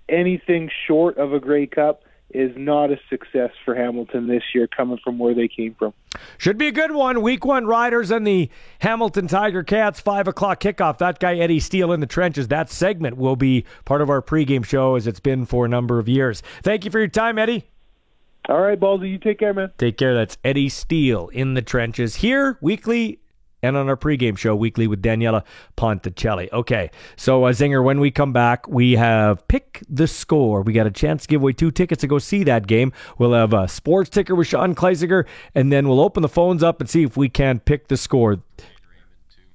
anything short of a Grey Cup is not a success for Hamilton this year, coming from where they came from. Should be a good one. Week one Riders and the Hamilton Tiger Cats, 5 o'clock kickoff. That guy, Eddie Steele in the trenches, that segment will be part of our pregame show as it's been for a number of years. Thank you for your time, Eddie. All right, Baldy, you take care, man. Take care. That's Eddie Steele in the trenches here weekly and on our pregame show weekly with Daniela Ponticelli. Okay, so uh, Zinger, when we come back, we have pick the score. We got a chance to give away two tickets to go see that game. We'll have a sports ticker with Sean Kleisiger, and then we'll open the phones up and see if we can pick the score.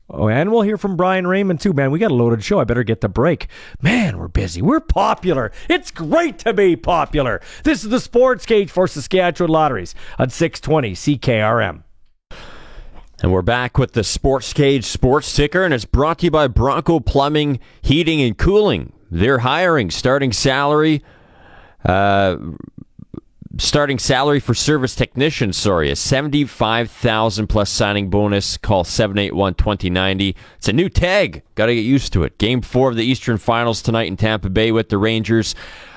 Oh, and we'll hear from Brian Raymond too, man. We got a loaded show. I better get the break. Man, we're busy. We're popular. It's great to be popular. This is the Sports Cage for Saskatchewan Lotteries on 620 CKRM. And we're back with the Sports Cage Sports Ticker, and it's brought to you by Bronco Plumbing, Heating, and Cooling. They're hiring starting salary. Uh, starting salary for service technicians, sorry, is 75000 plus signing bonus. Call 781-2090. It's a new tag. Got to get used to it. Game four of the Eastern Finals tonight in Tampa Bay with the Rangers.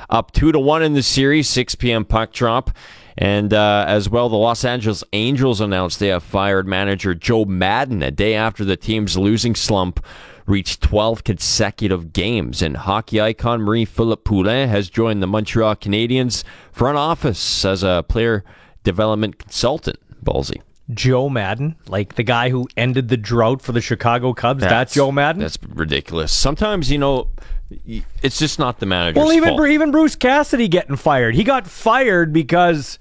Up 2 to 1 in the series, 6 p.m. puck drop. And uh, as well, the Los Angeles Angels announced they have fired manager Joe Maddon a day after the team's losing slump reached 12 consecutive games. And hockey icon Marie-Philip Poulin has joined the Montreal Canadiens front office as a player development consultant. Ballsy. Joe Maddon, like the guy who ended the drought for the Chicago Cubs. That's, Joe Madden. That's ridiculous. Sometimes, you know, it's just not the manager's well, even fault. Even Bruce Cassidy getting fired. He got fired because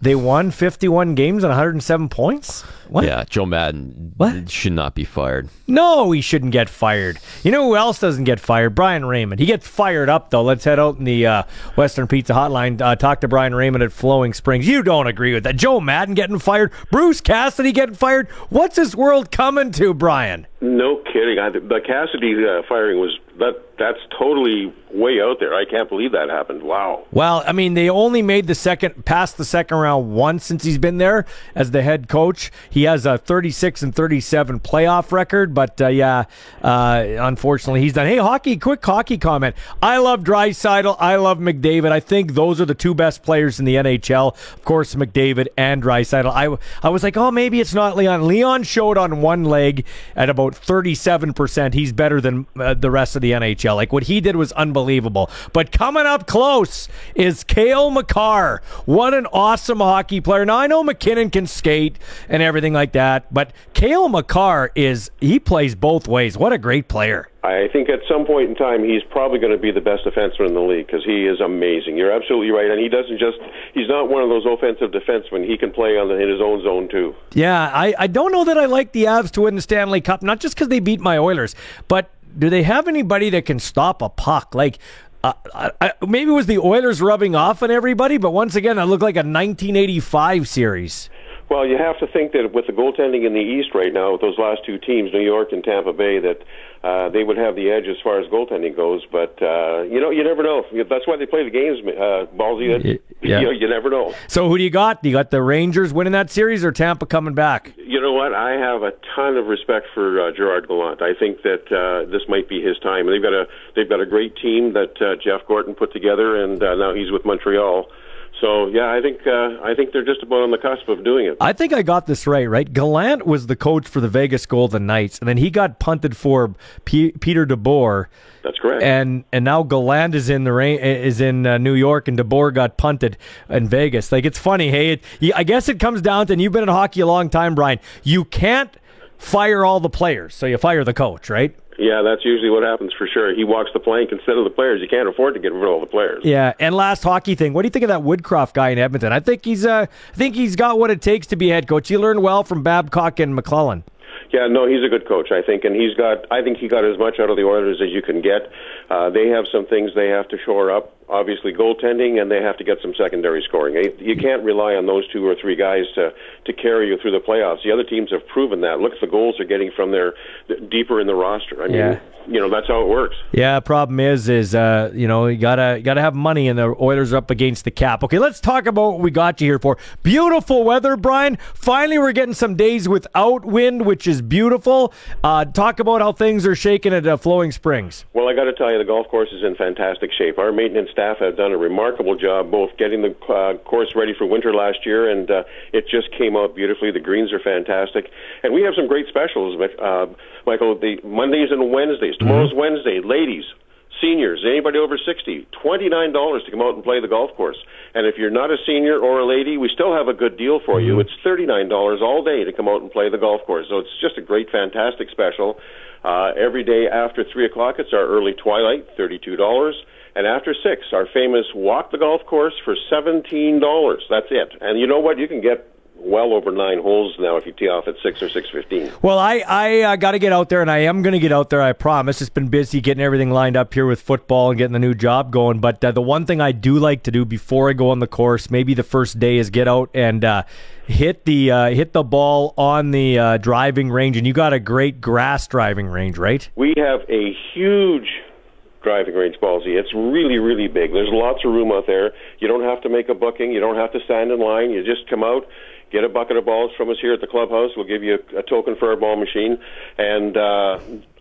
they won 51 games and 107 points. What? Yeah, Joe Maddon should not be fired. No, he shouldn't get fired. You know who else doesn't get fired? Brian Raymond. He gets fired up though. Let's head out in the uh, Western Pizza Hotline. Uh, talk to Brian Raymond at Flowing Springs. You don't agree with that? Joe Madden getting fired. Bruce Cassidy getting fired. What's this world coming to, Brian? No kidding. I, the Cassidy uh, firing was that. That's totally way out there. I can't believe that happened. Wow. Well, I mean, they only made the second, past the second round once since he's been there as the head coach. He has a 36 and 37 playoff record, but uh, yeah, uh, unfortunately, he's done. Hey, hockey, quick hockey comment. I love Draisaitl. I love McDavid. I think those are the two best players in the NHL. Of course, McDavid and Draisaitl. I, I was like, oh, maybe it's not Leon. Leon showed on one leg at about 37%. He's better than uh, the rest of the NHL. Like what he did was unbelievable. But coming up close is Cale Makar. What an awesome hockey player. Now I know MacKinnon can skate and everything like that, but Cale Makar is he plays both ways. What a great player. I think at some point in time he's probably going to be the best defenseman in the league because he is amazing. You're absolutely right, and he doesn't just—he's not one of those offensive defensemen. He can play on the, in his own zone too. Yeah, I, I don't know that I like the Avs to win the Stanley Cup, not just because they beat my Oilers, but do they have anybody that can stop a puck? Like, Uh, I, maybe it was the Oilers rubbing off on everybody, but once again, that looked like a 1985 series. Well, you have to think that with the goaltending in the East right now, with those last two teams, New York and Tampa Bay, that uh, they would have the edge as far as goaltending goes. But uh, you know, you never know. That's why they play the games, uh, ballsy. Yeah. You, know, you never know. So who do you got? You got the Rangers winning that series, or Tampa coming back? You know what? I have a ton of respect for uh, Gerard Gallant. I think that uh, this might be his time. They've got a they've got a great team that uh, Jeff Gorton put together, and uh, now he's with Montreal. So yeah, I think uh, I think they're just about on the cusp of doing it. I think I got this right. Right, Gallant was the coach for the Vegas Golden Knights, and then he got punted for P- Peter DeBoer. That's correct. And and now Gallant is in the rain is in uh, New York, and DeBoer got punted in Vegas. Like it's funny. Hey, it, I guess it comes down to. And you've been in hockey a long time, Brian. You can't fire all the players, so you fire the coach, right? Yeah, that's usually what happens for sure. He walks the plank instead of the players. You can't afford to get rid of all the players. Yeah, and last hockey thing. What do you think of that Woodcroft guy in Edmonton? I think he's uh, I think he's got what it takes to be head coach. He learned well from Babcock and McLellan. Yeah, no, he's a good coach, I think, and he's got. I think he got as much out of the Oilers as you can get. Uh, they have some things they have to shore up. Obviously, goaltending, and they have to get some secondary scoring. You can't rely on those two or three guys to to carry you through the playoffs. The other teams have proven that. Look at the goals they're getting from their deeper in the roster. I mean, Yeah. you know, that's how it works. Yeah, problem is, is uh, you know, you gotta gotta have money, and the Oilers are up against the cap. Okay, let's talk about what we got you here for. Beautiful weather, Brian. Finally, we're getting some days without wind, which is beautiful. Uh, talk about how things are shaking at uh, Flowing Springs. Well, I got to tell you, the golf course is in fantastic shape. Our maintenance staff have done a remarkable job both getting the uh, course ready for winter last year, and uh, it just came out beautifully. The greens are fantastic, and we have some great specials, uh, Michael. The Mondays and Wednesdays. Tomorrow's Wednesday, ladies. Seniors, anybody over 60, $29 to come out and play the golf course. And if you're not a senior or a lady, we still have a good deal for you. It's $39 all day to come out and play the golf course. So it's just a great, fantastic special. Uh, every day after 3 o'clock, it's our early twilight, $32. And after 6, our famous walk the golf course for $17. That's it. And you know what? You can get well over nine holes now if you tee off at 6 or 6.15. Well, I I uh, got to get out there, and I am going to get out there. I promise. It's been busy getting everything lined up here with football and getting the new job going. But uh, the one thing I do like to do before I go on the course, maybe the first day, is get out and uh, hit the uh, hit the ball on the uh, driving range. And you got a great grass driving range, right? We have a huge driving range, Ballsy. It's really, really big. There's lots of room out there. You don't have to make a booking. You don't have to stand in line. You just come out, get a bucket of balls from us here at the clubhouse. We'll give you a, a token for our ball machine, and uh,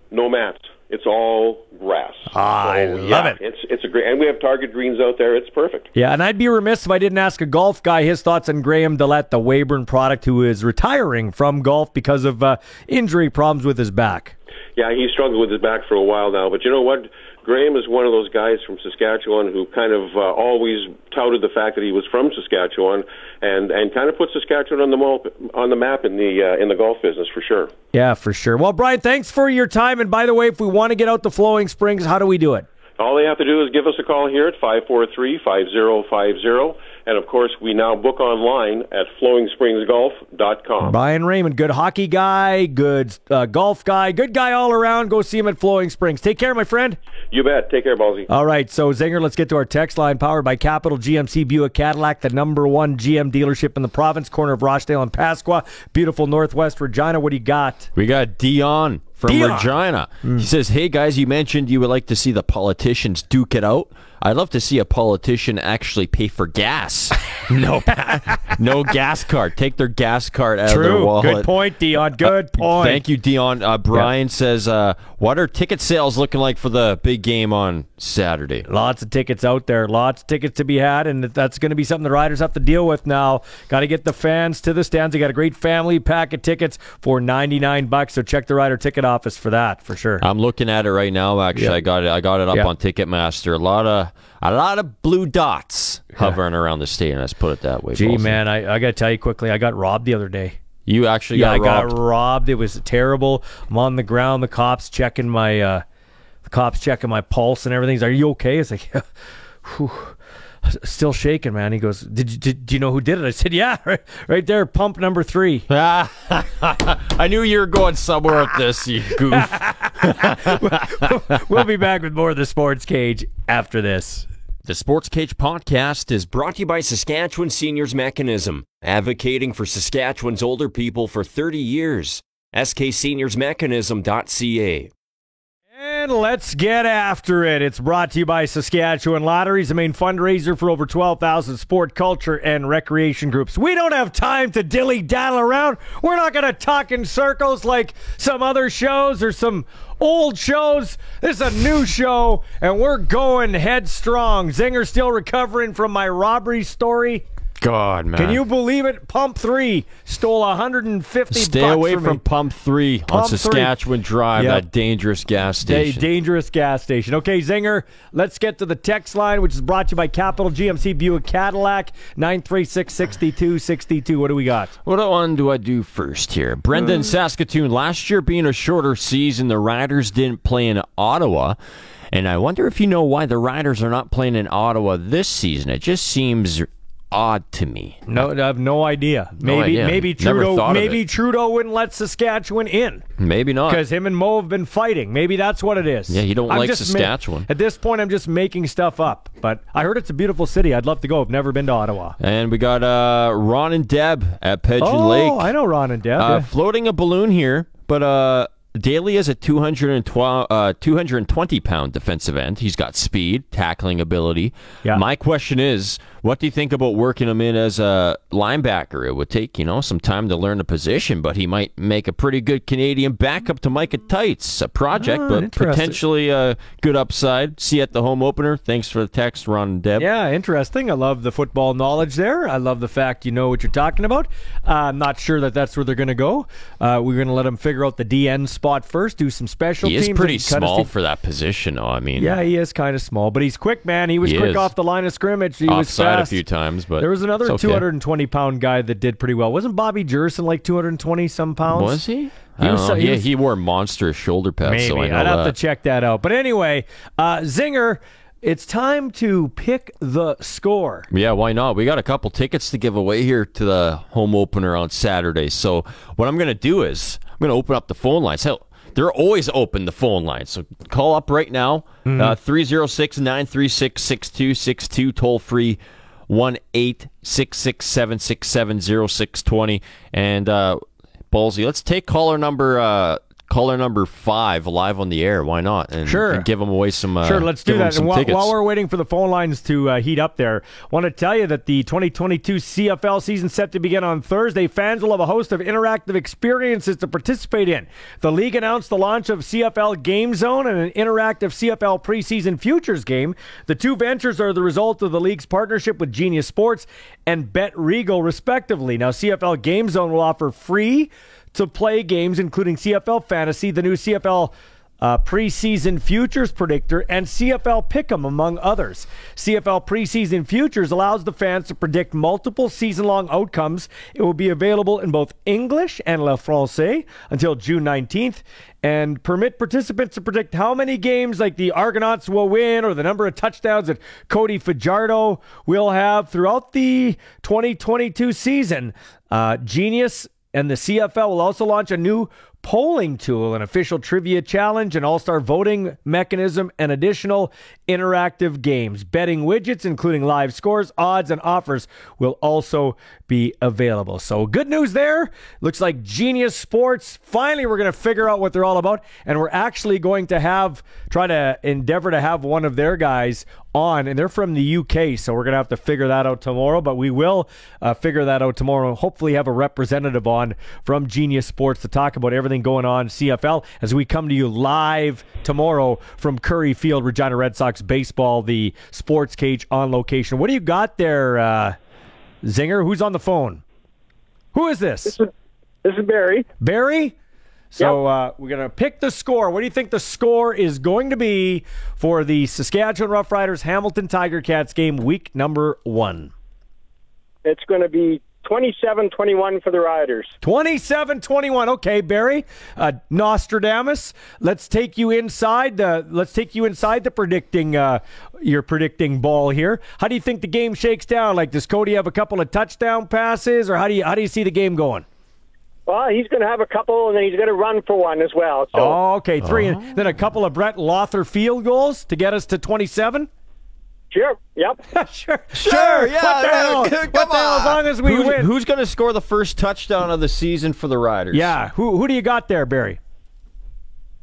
no mats. It's all grass. I So, love yeah, it. It's it's a great, and we have target greens out there. It's perfect. Yeah, and I'd be remiss if I didn't ask a golf guy his thoughts on Graham DeLaet, the Weyburn product, who is retiring from golf because of uh, injury problems with his back. Yeah, he struggled with his back for a while now, but you know what? Graham is one of those guys from Saskatchewan who kind of uh, always touted the fact that he was from Saskatchewan, and and kind of put Saskatchewan on the map, on the map in the uh, in the golf business for sure. Yeah, for sure. Well, Brian, thanks for your time. And by the way, if we want to get out to Flowing Springs, how do we do it? All they have to do is give us a call here at five four three five zero five zero, and of course we now book online at flowingspringsgolf.com. Brian Raymond, good hockey guy, good uh, golf guy, good guy all around. Go see him at Flowing Springs. Take care, my friend. You bet. Take care, Ballsy. All right, so Zinger, let's get to our text line powered by Capital GMC Buick Cadillac, the number one GM dealership in the province, corner of Rochdale and Pasqua, beautiful Northwest Regina. What do you got? We got Dion from Dion. Regina. He says, "Hey guys, you mentioned you would like to see the politicians duke it out. I'd love to see a politician actually pay for gas. no, no gas card. Take their gas card out of their True. wallet. Good point, Dion. Good point. Thank you, Dion. Uh, Brian says, uh, "What are ticket sales looking like for the big game on Saturday?" Lots of tickets out there, lots of tickets to be had, and that's going to be something the riders have to deal with now. Got to get the fans to the stands. They got a great family pack of tickets for ninety nine bucks. So check the rider ticket office for that for sure. I'm looking at it right now. Actually, Yeah. I got it. I got it up Yeah. on Ticketmaster. A lot of a lot of blue dots hovering around the stadium. Let's put it that way. Gee, Paulson. man, I, I got to tell you quickly, I got robbed the other day. you actually yeah, got I robbed. got robbed. It was terrible. I'm on the ground. The cops checking my, uh, cops checking my pulse and everything. He's like, "Are you okay?" It's like, yeah. Whew. Still shaking, man. He goes, "Did you did, do you know who did it?" I said, "Yeah, right, right there, pump number three. I knew you were going somewhere with this, you goof. we'll be back with more of the Sports Cage after this. The Sports Cage podcast is brought to you by Saskatchewan Seniors Mechanism, advocating for Saskatchewan's older people for 30 years. SKSeniorsMechanism.ca. Let's get after it. It's brought to you by Saskatchewan Lotteries, the main fundraiser for over 12,000 sport, culture, and recreation groups. We don't have time to dilly daddle around. We're not going to talk in circles like some other shows or some old shows. This is a new show, and we're going headstrong. Zinger still recovering from my robbery story. God, man. Can you believe it? Pump three stole 150 Stay bucks away from, from me. Pump 3 on Pump three. Saskatchewan Drive, Yep. that dangerous gas Da- station. dangerous gas station. Okay, Zinger, let's get to the text line, which is brought to you by Capital GMC Buick Cadillac, 936 6262. What do we got? What one do I do first here? Brendan, uh. Saskatoon. Last year being a shorter season, the Riders didn't play in Ottawa. And I wonder if you know why the Riders are not playing in Ottawa this season. It just seems odd to me. No, I have no idea. No Maybe idea. maybe Trudeau maybe. Trudeau wouldn't let Saskatchewan in Maybe not. because him and Mo have been fighting. Maybe that's what it is. Yeah, you don't I'm like just ma- Saskatchewan. at this point, I'm just making stuff up. But I heard it's a beautiful city. I'd love to go. I've never been to Ottawa. And we got uh, Ron and Deb at Pigeon oh, Lake. Oh, I know Ron and Deb. Uh, yeah. floating a balloon here, but uh, Dheilly is a 212, uh, 220 pound defensive end. He's got speed, tackling ability. Yeah. My question is, what do you think about working him in as a linebacker? It would take, you know, some time to learn the position, but he might make a pretty good Canadian backup to Micah Teitz. A project, Ah, but potentially a good upside. See you at the home opener. Thanks for the text, Ron and Deb. Yeah, interesting. I love the football knowledge there. I love the fact you know what you're talking about. Uh, I'm not sure that that's where they're going to go. Uh, we're going to let them figure out the DN spot first, do some special He is pretty small for that position, though. I mean, Yeah, he is kind of small, but he's quick, man. He was He quick is. off the line of scrimmage. He was a few times, but there was another okay. 220 pound guy that did pretty well. Wasn't Bobby Jurasin like 220 some pounds? Was he? He I don't was- know. he yeah, was- he wore monstrous shoulder pads, Maybe. so I know I'd have to check that out. But anyway, uh, Zinger, it's time to pick the score. Yeah, why not? We got a couple tickets to give away here to the home opener on Saturday. So what I'm going to do is I'm going to open up the phone lines. Hell, they're always open, the phone lines. So call up right now, Mm-hmm. uh, 306 936 6262, toll free 1 866 0620. And uh, Ballsy, let's take caller number. Caller number five live on the air. Why not? And, Sure. and give them away some. Uh, Sure, let's do that. And while, while we're waiting for the phone lines to uh, heat up there, want to tell you that the 2022 CFL season set to begin on Thursday. Fans will have a host of interactive experiences to participate in. The league announced the launch of CFL Game Zone and an interactive CFL preseason futures game. The two ventures are the result of the league's partnership with Genius Sports and Bet Regal, respectively. Now, CFL Game Zone will offer free to play games, including CFL Fantasy, the new CFL uh, preseason futures predictor, and CFL Pick'em, among others. CFL preseason futures allows the fans to predict multiple season-long outcomes. It will be available in both English and Le Francais until June 19th, and permit participants to predict how many games, like the Argonauts will win, or the number of touchdowns that Cody Fajardo will have throughout the 2022 season. Uh, Genius and the CFL will also launch a new polling tool, an official trivia challenge, an all star voting mechanism, and additional interactive games. Betting widgets, including live scores, odds, and offers, will also be available. So, good news there. Looks like Genius Sports. Finally, we're going to figure out what they're all about, and we're actually going to have, try to endeavor to have one of their guys on, and they're from the UK, so we're going to have to figure that out tomorrow. But we will uh, figure that out tomorrow. Hopefully, have a representative on from Genius Sports to talk about everything going on CFL as we come to you live tomorrow from Curry Field, Regina Red Sox baseball, the Sports Cage on location. What do you got there, uh, Zinger? Who's on the phone? Who is this? This is, this is Barry. Barry. So uh, we're going to pick the score. What do you think the score is going to be for the Saskatchewan Roughriders Hamilton Tiger Cats game, week number one? It's going to be 27-21 for the Riders. 27 21. Okay, Barry. Uh, Nostradamus, let's take you inside the let's take you inside the predicting uh, your predicting ball here. How do you think the game shakes down? Like does Cody have a couple of touchdown passes or how do you how do you see the game going? Well, he's going to have a couple, and then he's going to run for one as well. So Oh, okay, three, and then a couple of Brett Lauther field goals to get us to 27. Sure, yep. sure, Sure, yeah. What the hell? yeah, What the hell? As long as we who's, win. Who's going to score the first touchdown of the season for the Riders? Yeah, who who do you got there, Barry?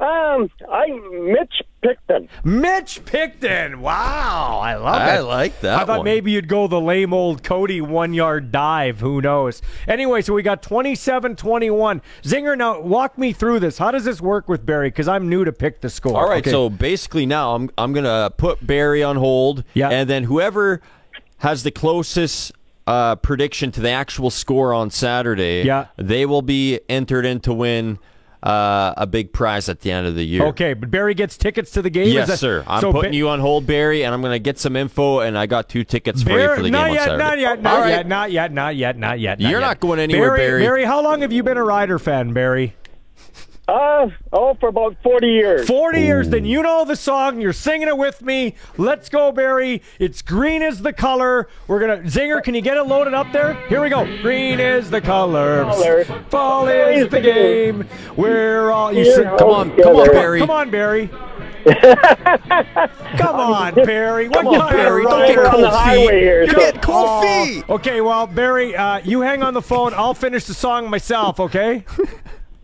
Um, I Mitch Picton. Mitch Picton. Wow, I love I it. like that I thought one. maybe you'd go the lame old Cody one yard dive. Who knows? Anyway, so we got 27 21. Zinger, now walk me through this. How does this work with Barry? Because I'm new to pick the score. All right, Okay. so basically now I'm I'm gonna put Barry on hold. Yeah. And then whoever has the closest uh, prediction to the actual score on Saturday, Yeah. they will be entered in to win uh, a big prize at the end of the year. Okay, but Barry gets tickets to the game. Yes, that- sir. I'm so putting Ba- you on hold, Barry, and I'm going to get some info, and I got two tickets for you for the game not on yet, Saturday. not yet, not right. yet, not yet, not yet, not yet. You're yet. not going anywhere, Barry. Barry, how long have you been a Rider fan, Barry? Uh, oh, for about 40 years. 40 years, then you know the song. You're singing it with me. Let's go, Barry. It's green is the color. We're going to. Zinger, can you get it loaded up there? Here we go. Green is the color. Color. Fall is the game. We're all. You sing, come on, together. come on, Barry. Come on, Barry. come on, Barry. What Come on, Barry. Don't get cold feet. here, You so- get cold Oh, feet. Okay, well, Barry, uh, you hang on the phone. I'll finish the song myself, okay?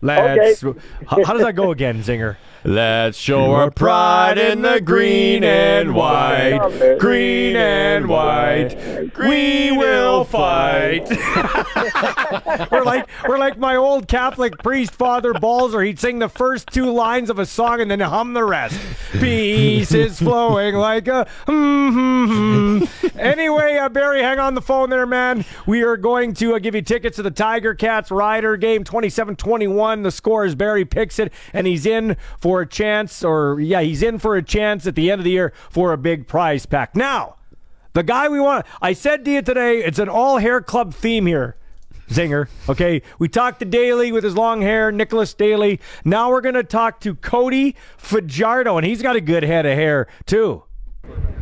Let's. How, how does that go again, Zinger? Let's show our pride in the green and white. Green and white. We will fight. we're like we're like my old Catholic priest, Father Balzer. He'd sing the first two lines of a song and then hum the rest. Peace is flowing like a. Mm-hmm. Anyway, uh, Barry, hang on the phone there, man. We are going to uh, give you tickets to the Tiger Cats Rider game, 27-21. The score is Barry picks it, and he's in for a chance, or yeah, he's in for a chance at the end of the year for a big prize pack. Now. The guy we want. I said to you today, it's an all hair club theme here. Zinger. Okay. We talked to Daly with his long hair, Nicholas Dheilly. Now we're going to talk to Cody Fajardo, and he's got a good head of hair, too.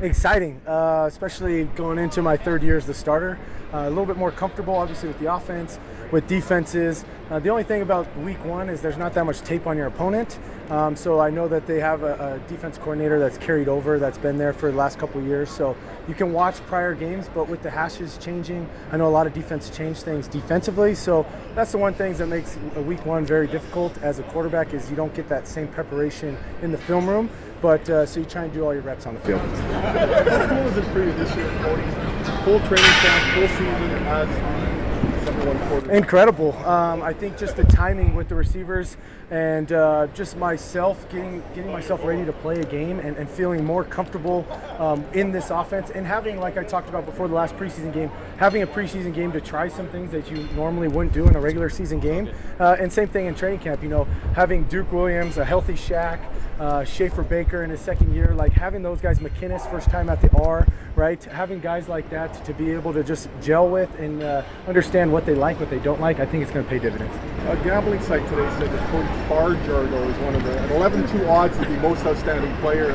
exciting, uh, especially going into my third year as the starter. Uh, a little bit more comfortable, obviously, with the offense, with defenses. Uh, the only thing about week one is there's not that much tape on your opponent. Um, so I know that they have a, a defense coordinator that's carried over, that's been there for the last couple years. So you can watch prior games, but with the hashes changing, I know a lot of defense change things defensively. So that's the one thing that makes a week one very difficult as a quarterback is you don't get that same preparation in the film room. But uh, so you try and do all your reps on the field. How is it for you this year, Cody? Full training camp, full season as. Incredible. Um, I think just the timing with the receivers and uh, just myself getting getting myself ready to play a game and, and feeling more comfortable um, in this offense and having, like I talked about before the last preseason game, having a preseason game to try some things that you normally wouldn't do in a regular season game. Uh, and same thing in training camp. You know, having Duke Williams, a healthy Shaq, uh, Schaffer-Baker in his second year, like having those guys, McKinnis first time at the R, right? Having guys like that to be able to just gel with and uh, understand what they like, what they don't like, I think it's going to pay dividends. A gambling site today said that Cody Farjardo is one of the 11 2 odds to be most outstanding player.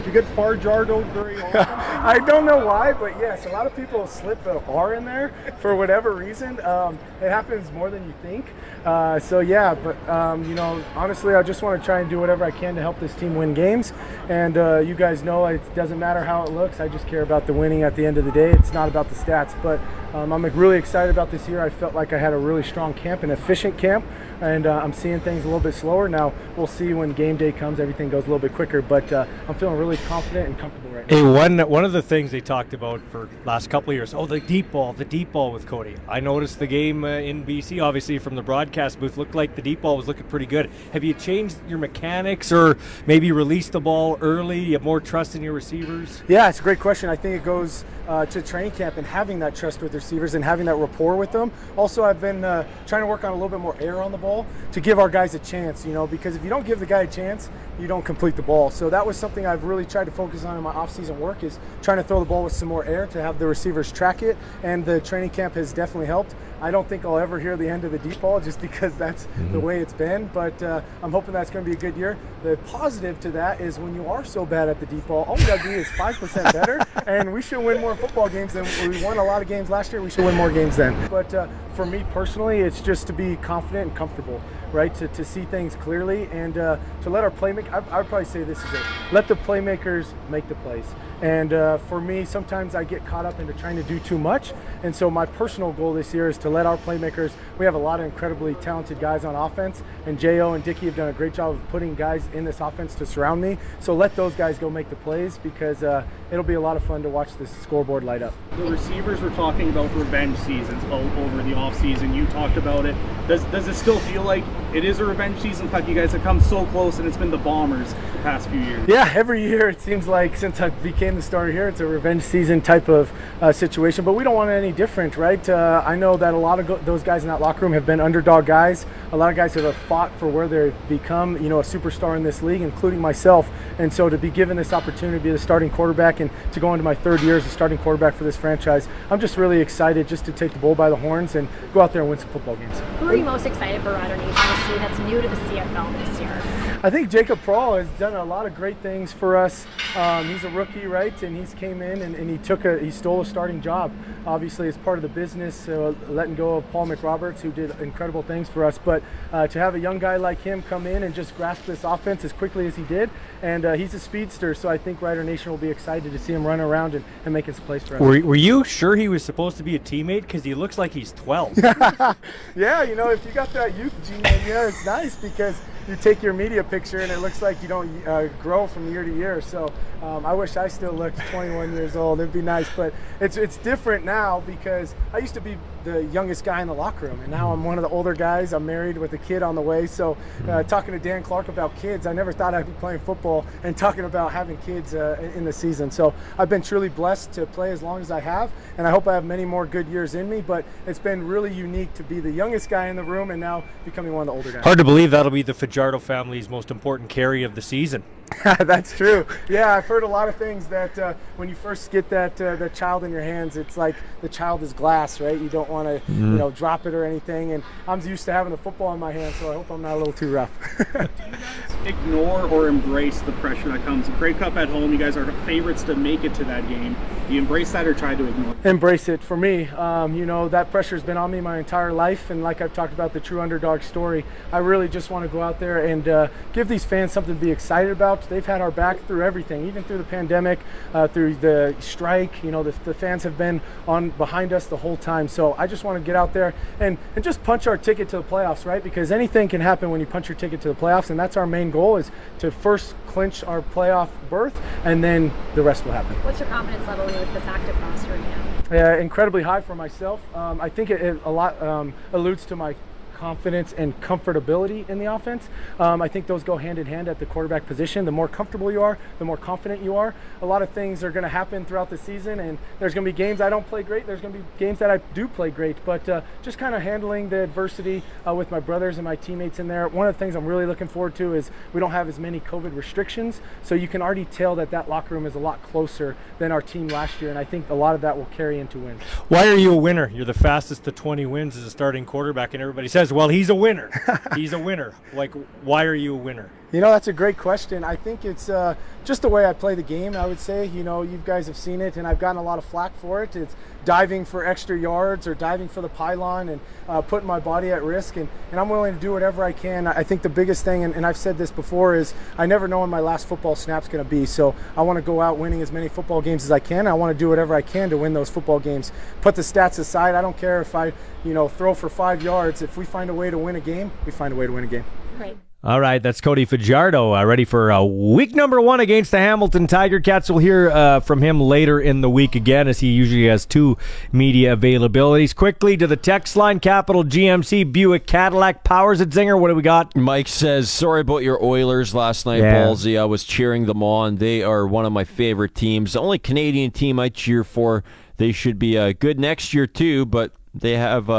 Do you get Farjardo very often? I don't know why, but yes, a lot of people slip an R in there for whatever reason. Um, it happens more than you think. Uh, so yeah, but um, you know, honestly, I just want to try and do whatever I can to help this team win games. And uh, you guys know it doesn't matter how it looks. I just care about the winning at the end of the day. It's not about the stats. But um, I'm really excited about this year. I felt like I had a really strong camp, an efficient camp, and uh, I'm seeing things a little bit slower now. We'll see when game day comes. Everything goes a little bit quicker, but uh, I'm feeling really confident and comfortable right now. Hey, one one of the things they talked about for last couple of years, oh, the deep ball, the deep ball with Cody. I noticed the game uh, in BC, obviously from the broadcast booth, looked like the deep ball was looking pretty good. Have you changed your mechanics, or maybe released the ball early? You have more trust in your receivers. Yeah, it's a great question. I think it goes uh, to training camp and having that trust with receivers and having that rapport with them. Also, I've been uh, trying to work on a little bit more air on the ball to give our guys a chance, you know, because if you don't give the guy a chance, you don't complete the ball. So that was something I've really tried to focus on in my off-season work is trying to throw the ball with some more air to have the receivers track it, and the training camp has definitely helped. I don't think I'll ever hear the end of the deep ball just because that's the way it's been, but uh, I'm hoping that's going to be a good year. The positive to that is when you are so bad at the deep ball, all we got to do is 5% better, and we should win more football games than we won a lot of games last year. We should win more games then. But uh, for me personally, it's just to be confident and comfortable, right? To, to see things clearly and uh, to let our playmaker. I, I would probably say this is it. Let the playmakers make the plays. And uh, for me, sometimes I get caught up into trying to do too much. And so my personal goal this year is to let our playmakers. We have a lot of incredibly talented guys on offense, and Jo and Dicky have done a great job of putting guys in this offense to surround me. So let those guys go make the plays because uh, it'll be a lot of fun to watch this scoreboard light up. The receivers were talking about revenge seasons over the offseason. You talked about it. Does does it still feel like it is a revenge season? In fact, you guys have come so close, and it's been the Bombers the past few years. Yeah, every year it seems like since I became the starter here, it's a revenge season type of uh, situation. But we don't want it any different, right? Uh, I know that a lot of go- those guys in that locker room have been underdog guys. A lot of guys that have fought for where they've become, you know, a superstar in this league, including myself. And so to be given this opportunity to be the starting quarterback and to go into my third year as a starting quarterback for this franchise, I'm just really excited just to take the bull by the horns and go out there and win some football games. Who are you most excited for Rider Nation see that's new to the CFL this year? I think Jacob Prawl has done a lot of great things for us. Um, he's a rookie, right? And he's came in and, and, he took a he stole a starting job. Obviously, as part of the business, uh, letting go of Paul McRoberts, who did incredible things for us. But uh, to have a young guy like him come in and just grasp this offense as quickly as he did, and uh, he's a speedster, so I think Rider Nation will be excited to see him run around and, and making some plays for us. Were, were you sure he was supposed to be a teammate? Because he looks like he's 12. yeah, you know, if you got that youth gene in you, it's nice because you take your media picture and it looks like you don't uh, grow from year to year. So um, I wish I still looked 21 years old. It'd be nice, but it's it's different now because I used to be the youngest guy in the locker room, and now I'm one of the older guys. I'm married with a kid on the way. So uh, talking to Dan Clark about kids, I never thought I'd be playing football and talking about having kids uh, in the season. So I've been truly blessed to play as long as I have, and I hope I have many more good years in me. But it's been really unique to be the youngest guy in the room and now becoming one of the older guys. Hard to believe that'll be the Fajardo family's most important carry of the season. That's true. Yeah, I've heard a lot of things that uh, when you first get that uh, that child in your hands, it's like the child is glass, right? You don't want to, mm-hmm. you know, drop it or anything. And I'm used to having a football in my hand, so I hope I'm not a little too rough. Do you guys Ignore or embrace the pressure that comes. Grey Cup at home, you guys are favorites to make it to that game. Do you embrace that or try to ignore? it? Embrace it. For me, um, you know, that pressure's been on me my entire life, and like I've talked about the true underdog story, I really just want to go out there and uh, give these fans something to be excited about. They've had our back through everything, even through the pandemic, uh, through the strike. You know, the, the, fans have been on behind us the whole time. So I just want to get out there and, and just punch our ticket to the playoffs, right? Because anything can happen when you punch your ticket to the playoffs, and that's our main goal is to first clinch our playoff berth, and then the rest will happen. What's your confidence level with this active roster right now? Uh, incredibly high for myself. Um, I think it, it a lot um, alludes to my confidence and comfortability in the offense. Um, I think those go hand in hand at the quarterback position. The more comfortable you are, the more confident you are. A lot of things are going to happen throughout the season, and there's going to be games I don't play great. There's going to be games that I do play great, but uh, just kind of handling the adversity uh, with my brothers and my teammates in there. One of the things I'm really looking forward to is we don't have as many COVID restrictions, so you can already tell that that locker room is a lot closer than our team last year, and I think a lot of that will carry into wins. Why are you a winner? You're the fastest to 20 wins as a starting quarterback, and everybody says, well, he's a winner. he's a winner. Like, why are you a winner? You know, that's a great question. I think it's uh, just the way I play the game, I would say. You know, you guys have seen it, and I've gotten a lot of flack for it. It's diving for extra yards or diving for the pylon and uh, putting my body at risk. And, and I'm willing to do whatever I can. I think the biggest thing, and, and I've said this before, is I never know when my last football snap's going to be. So I want to go out winning as many football games as I can. I want to do whatever I can to win those football games. Put the stats aside. I don't care if I, you know, throw for five yards. If we find a way to win a game, we find a way to win a game. Great. All right, that's Cody Fajardo, uh, ready for uh, week number one against the Hamilton Tiger Cats. We'll hear uh, from him later in the week again, as he usually has two media availabilities. Quickly to the text line: Capital GMC Buick Cadillac Powers at Zinger. What do we got? Mike says, "Sorry about your Oilers last night, Yeah. Ballsy. I was cheering them on. They are one of my favorite teams. The only Canadian team I cheer for. They should be uh, good next year too, but they have."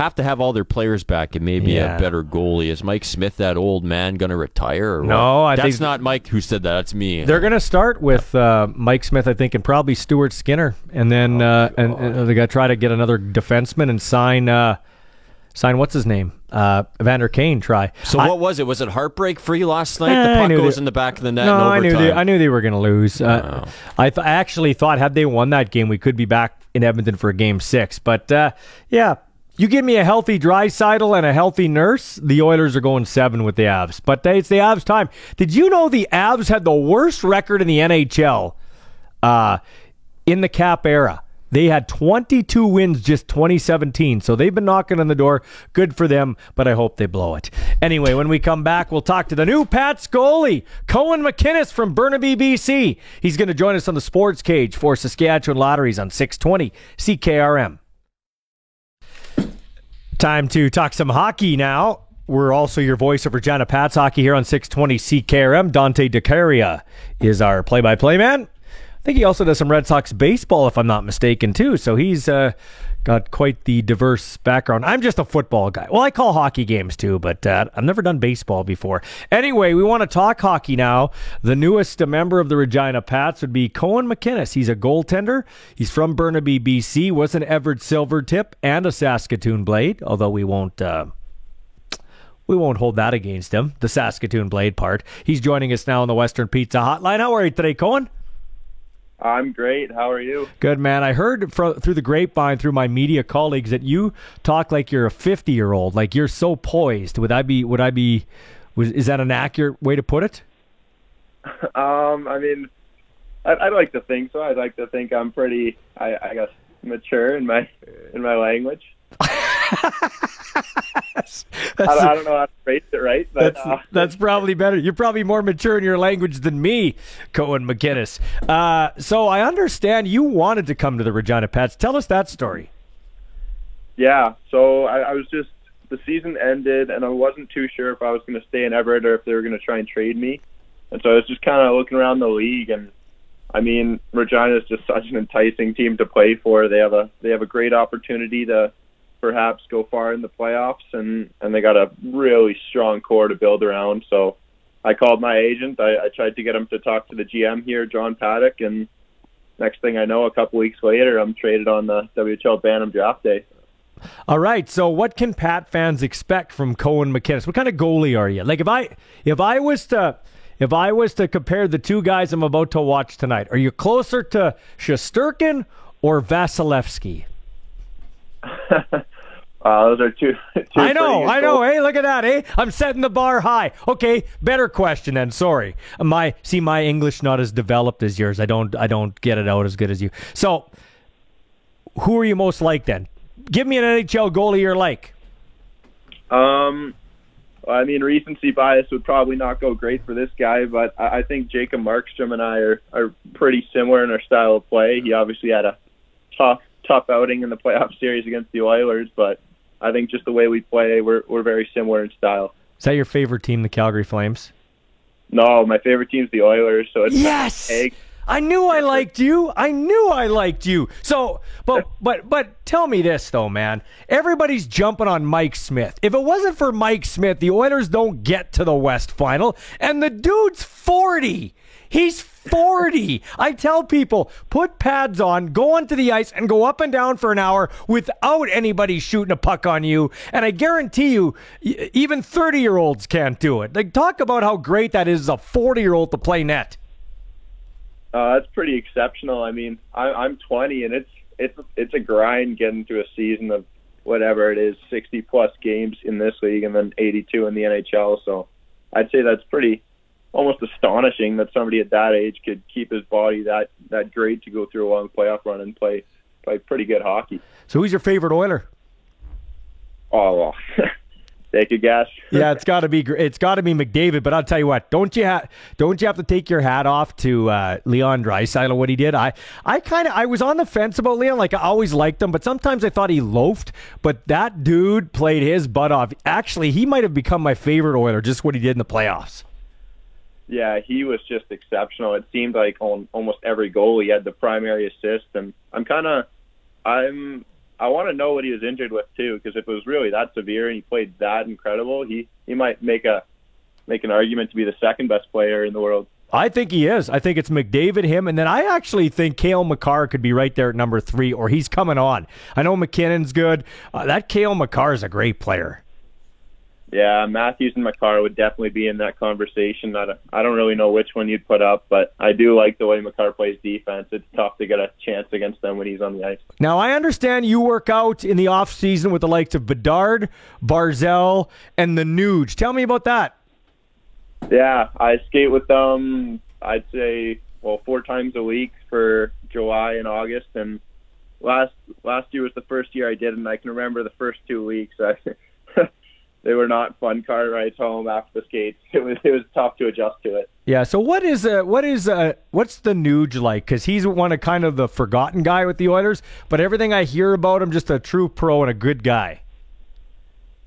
Have to have all their players back and maybe Yeah. a better goalie. Is Mike Smith that old man going to retire? Or No, what? I that's not Mike who said that. That's me. They're going to start with uh, Mike Smith, I think, and probably Stuart Skinner, and then uh, and, and they got to try to get another defenseman and sign uh, sign what's his name, uh, Evander Kane. Try. So I- what was it? Was it heartbreak free last night? Eh, the puck goes they- in the back of the net. No, I knew they, I knew they were going to lose. Uh, I, th- I actually thought had they won that game, we could be back in Edmonton for a game six. But uh, yeah, You give me a healthy Draisaitl and a healthy Nurse, the Oilers are going seven with the Avs. But it's the Avs' time. Did you know the Avs had the worst record in the NHL uh, in the Cap era? They had 22 wins just 2017, so they've been knocking on the door. Good for them, but I hope they blow it. Anyway, when we come back, we'll talk to the new Pats goalie, Cohen McInnes from Burnaby, BC. He's going to join us on the sports cage for Saskatchewan Lotteries on 620 CKRM. Time to talk some hockey now. We're also your voice of Regina Pats hockey here on 620 CKRM. Dante DeCaria is our play-by-play man. I think he also does some Red Sox baseball, if I'm not mistaken, too. So he's uh, got quite the diverse background. I'm just a football guy. Well, I call hockey games too, but uh, I've never done baseball before. Anyway, we want to talk hockey now. The newest member of the Regina Pats would be Cohen McInnes. He's a goaltender. He's from Burnaby, BC. Was an Everett Silvertip and a Saskatoon Blade, although we won't. Uh, we won't hold that against him, the Saskatoon Blade part. He's joining us now on the Western Pizza Hotline. How are you today, Cohen? I'm great. How are you? Good, man. I heard fro- through the grapevine, through my media colleagues, that you talk like you're a 50 year old, like you're so poised. Would I be? Would I be? Was, is that an accurate way to put it? um, I mean, I'd, I'd like to think so. I'd like to think I'm pretty, I, I guess, mature in my in my language. I, don't, I, don't know how to phrase it right, but that's, uh, that's probably better. You're probably more mature in your language than me, Cohen McInnes. Uh, so I understand you wanted to come to the Regina Pats. Tell us that story. Yeah, so I, I was just the season ended, and I wasn't too sure if I was going to stay in Everett or if they were going to try and trade me. And so I was just kind of looking around the league, and I mean, Regina is just such an enticing team to play for. They have a they have a great opportunity to perhaps go far in the playoffs, and and they got a really strong core to build around. So I called my agent. I, I tried to get him to talk to the GM here, John Paddock, and next thing I know, a couple weeks later, I'm traded on the WHL Bantam draft day. All right. So, what can Pat fans expect from Cohen McInnes? What kind of goalie are you? Like, if I if I was to if I was to compare the two guys I'm about to watch tonight, are you closer to Shesterkin or Vasilevsky? Uh, those are two. two I know, I know. Hey, look at that. Hey, I'm setting the bar high. Okay, better question then. Sorry, my see my English not as developed as yours. I don't, I don't get it out as good as you. So, who are you most like then? Give me an NHL goalie you're like. Um, I mean, recency bias would probably not go great for this guy, but I, I think Jacob Markstrom and I are are pretty similar in our style of play. He obviously had a tough, tough outing in the playoff series against the Oilers, but I think just the way we play, we're we're very similar in style. Is that your favorite team, the Calgary Flames? No, my favorite team's the Oilers. So it's yes. I knew I liked you. I knew I liked you. So, but but but tell me this though, man. Everybody's jumping on Mike Smith. If it wasn't for Mike Smith, the Oilers don't get to the West Final, and the dude's 40. He's 40. I tell people, put pads on, go onto the ice, and go up and down for an hour without anybody shooting a puck on you. And I guarantee you, even 30 year olds can't do it. Like, talk about how great that is a 40 year old to play net. Uh, that's pretty exceptional. I mean, I, I'm 20, and it's it's it's a grind getting through a season of whatever it is, 60 plus games in this league, and then 82 in the NHL. So, I'd say that's pretty almost astonishing that somebody at that age could keep his body that that great to go through a long playoff run and play play pretty good hockey. So, who's your favorite Oiler? Oh well, take a guess. yeah, it's got to be it's got to be McDavid. But I'll tell you what, don't you have don't you have to take your hat off to uh, Leon Draisaitl what he did? I I kind of I was on the fence about Leon. Like I always liked him, but sometimes I thought he loafed. But that dude played his butt off. Actually, he might have become my favorite Oiler just what he did in the playoffs. Yeah, he was just exceptional. It seemed like on almost every goal he had the primary assist, and I'm kind of I'm I want to know what he was injured with too, because if it was really that severe and he played that incredible, he he might make a make an argument to be the second best player in the world. I think he is. I think it's McDavid, him, and then I actually think Cale Makar could be right there at number three, or he's coming on. I know MacKinnon's good. Uh, that Cale Makar is a great player. Yeah, Matthews and Makar would definitely be in that conversation. I don't, I don't really know which one you'd put up, but I do like the way Makar plays defense. It's tough to get a chance against them when he's on the ice. Now, I understand you work out in the off season with the likes of Bedard, Barzal, and the Nuge. Tell me about that. Yeah, I skate with them. I'd say well four times a week for July and August, and last last year was the first year I did, and I can remember the first two weeks. I, they were not fun car rides home after the skates. It was it was tough to adjust to it. Yeah. So what is uh what is uh what's the Nuge like? Because he's one of kind of the forgotten guy with the Oilers, but everything I hear about him, just a true pro and a good guy.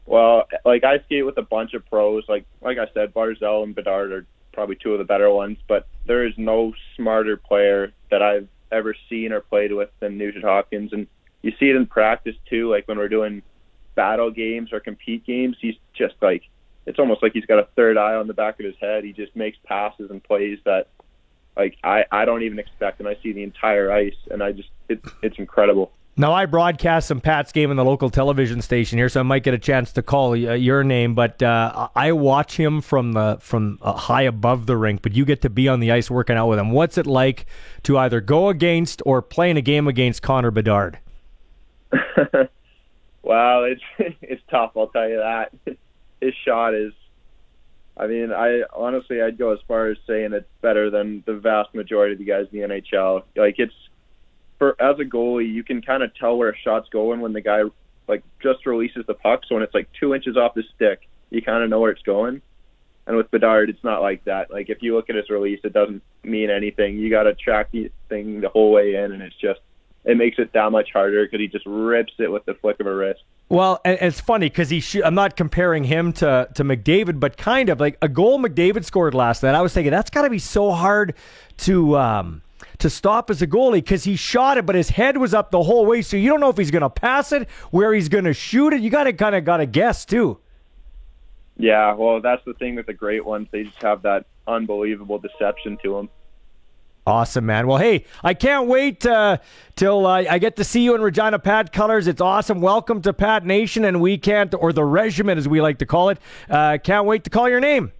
Well, like I skate with a bunch of pros. Like like I said, Barzal and Bedard are probably two of the better ones, but there is no smarter player that I've ever seen or played with than Nugent Hopkins, and you see it in practice too. Like when we're doing battle games or compete games, he's just like it's almost like he's got a third eye on the back of his head. He just makes passes and plays that like I I don't even expect, and I see the entire ice, and I just it, it's incredible. Now I broadcast some Pat's game in the local television station here, so I might get a chance to call uh, your name. But uh, I watch him from the from uh, high above the rink. But you get to be on the ice working out with him. What's it like to either go against or play in a game against Connor Bedard? wow, it's it's tough. I'll tell you that. His shot is. I mean, I honestly I'd go as far as saying it's better than the vast majority of the guys in the NHL. Like it's for as a goalie, you can kind of tell where a shot's going when the guy like just releases the puck. So when it's like two inches off the stick, you kind of know where it's going. And with Bedard, it's not like that. Like if you look at his release, it doesn't mean anything. You got to track the thing the whole way in, and it's just it makes it that much harder because he just rips it with the flick of a wrist. Well, and it's funny because he. Sh- I'm not comparing him to to McDavid, but kind of like a goal McDavid scored last night. I was thinking that's got to be so hard to. Um, to stop as a goalie because he shot it, but his head was up the whole way. So you don't know if he's going to pass it, where he's going to shoot it. You got to kind of got to guess too. Yeah, well, that's the thing with the great ones. They just have that unbelievable deception to them. Awesome, man. Well, hey, I can't wait uh, till uh, I get to see you in Regina Pat colors. It's awesome. Welcome to Pat Nation, and we can't, or the regiment as we like to call it, uh, can't wait to call your name.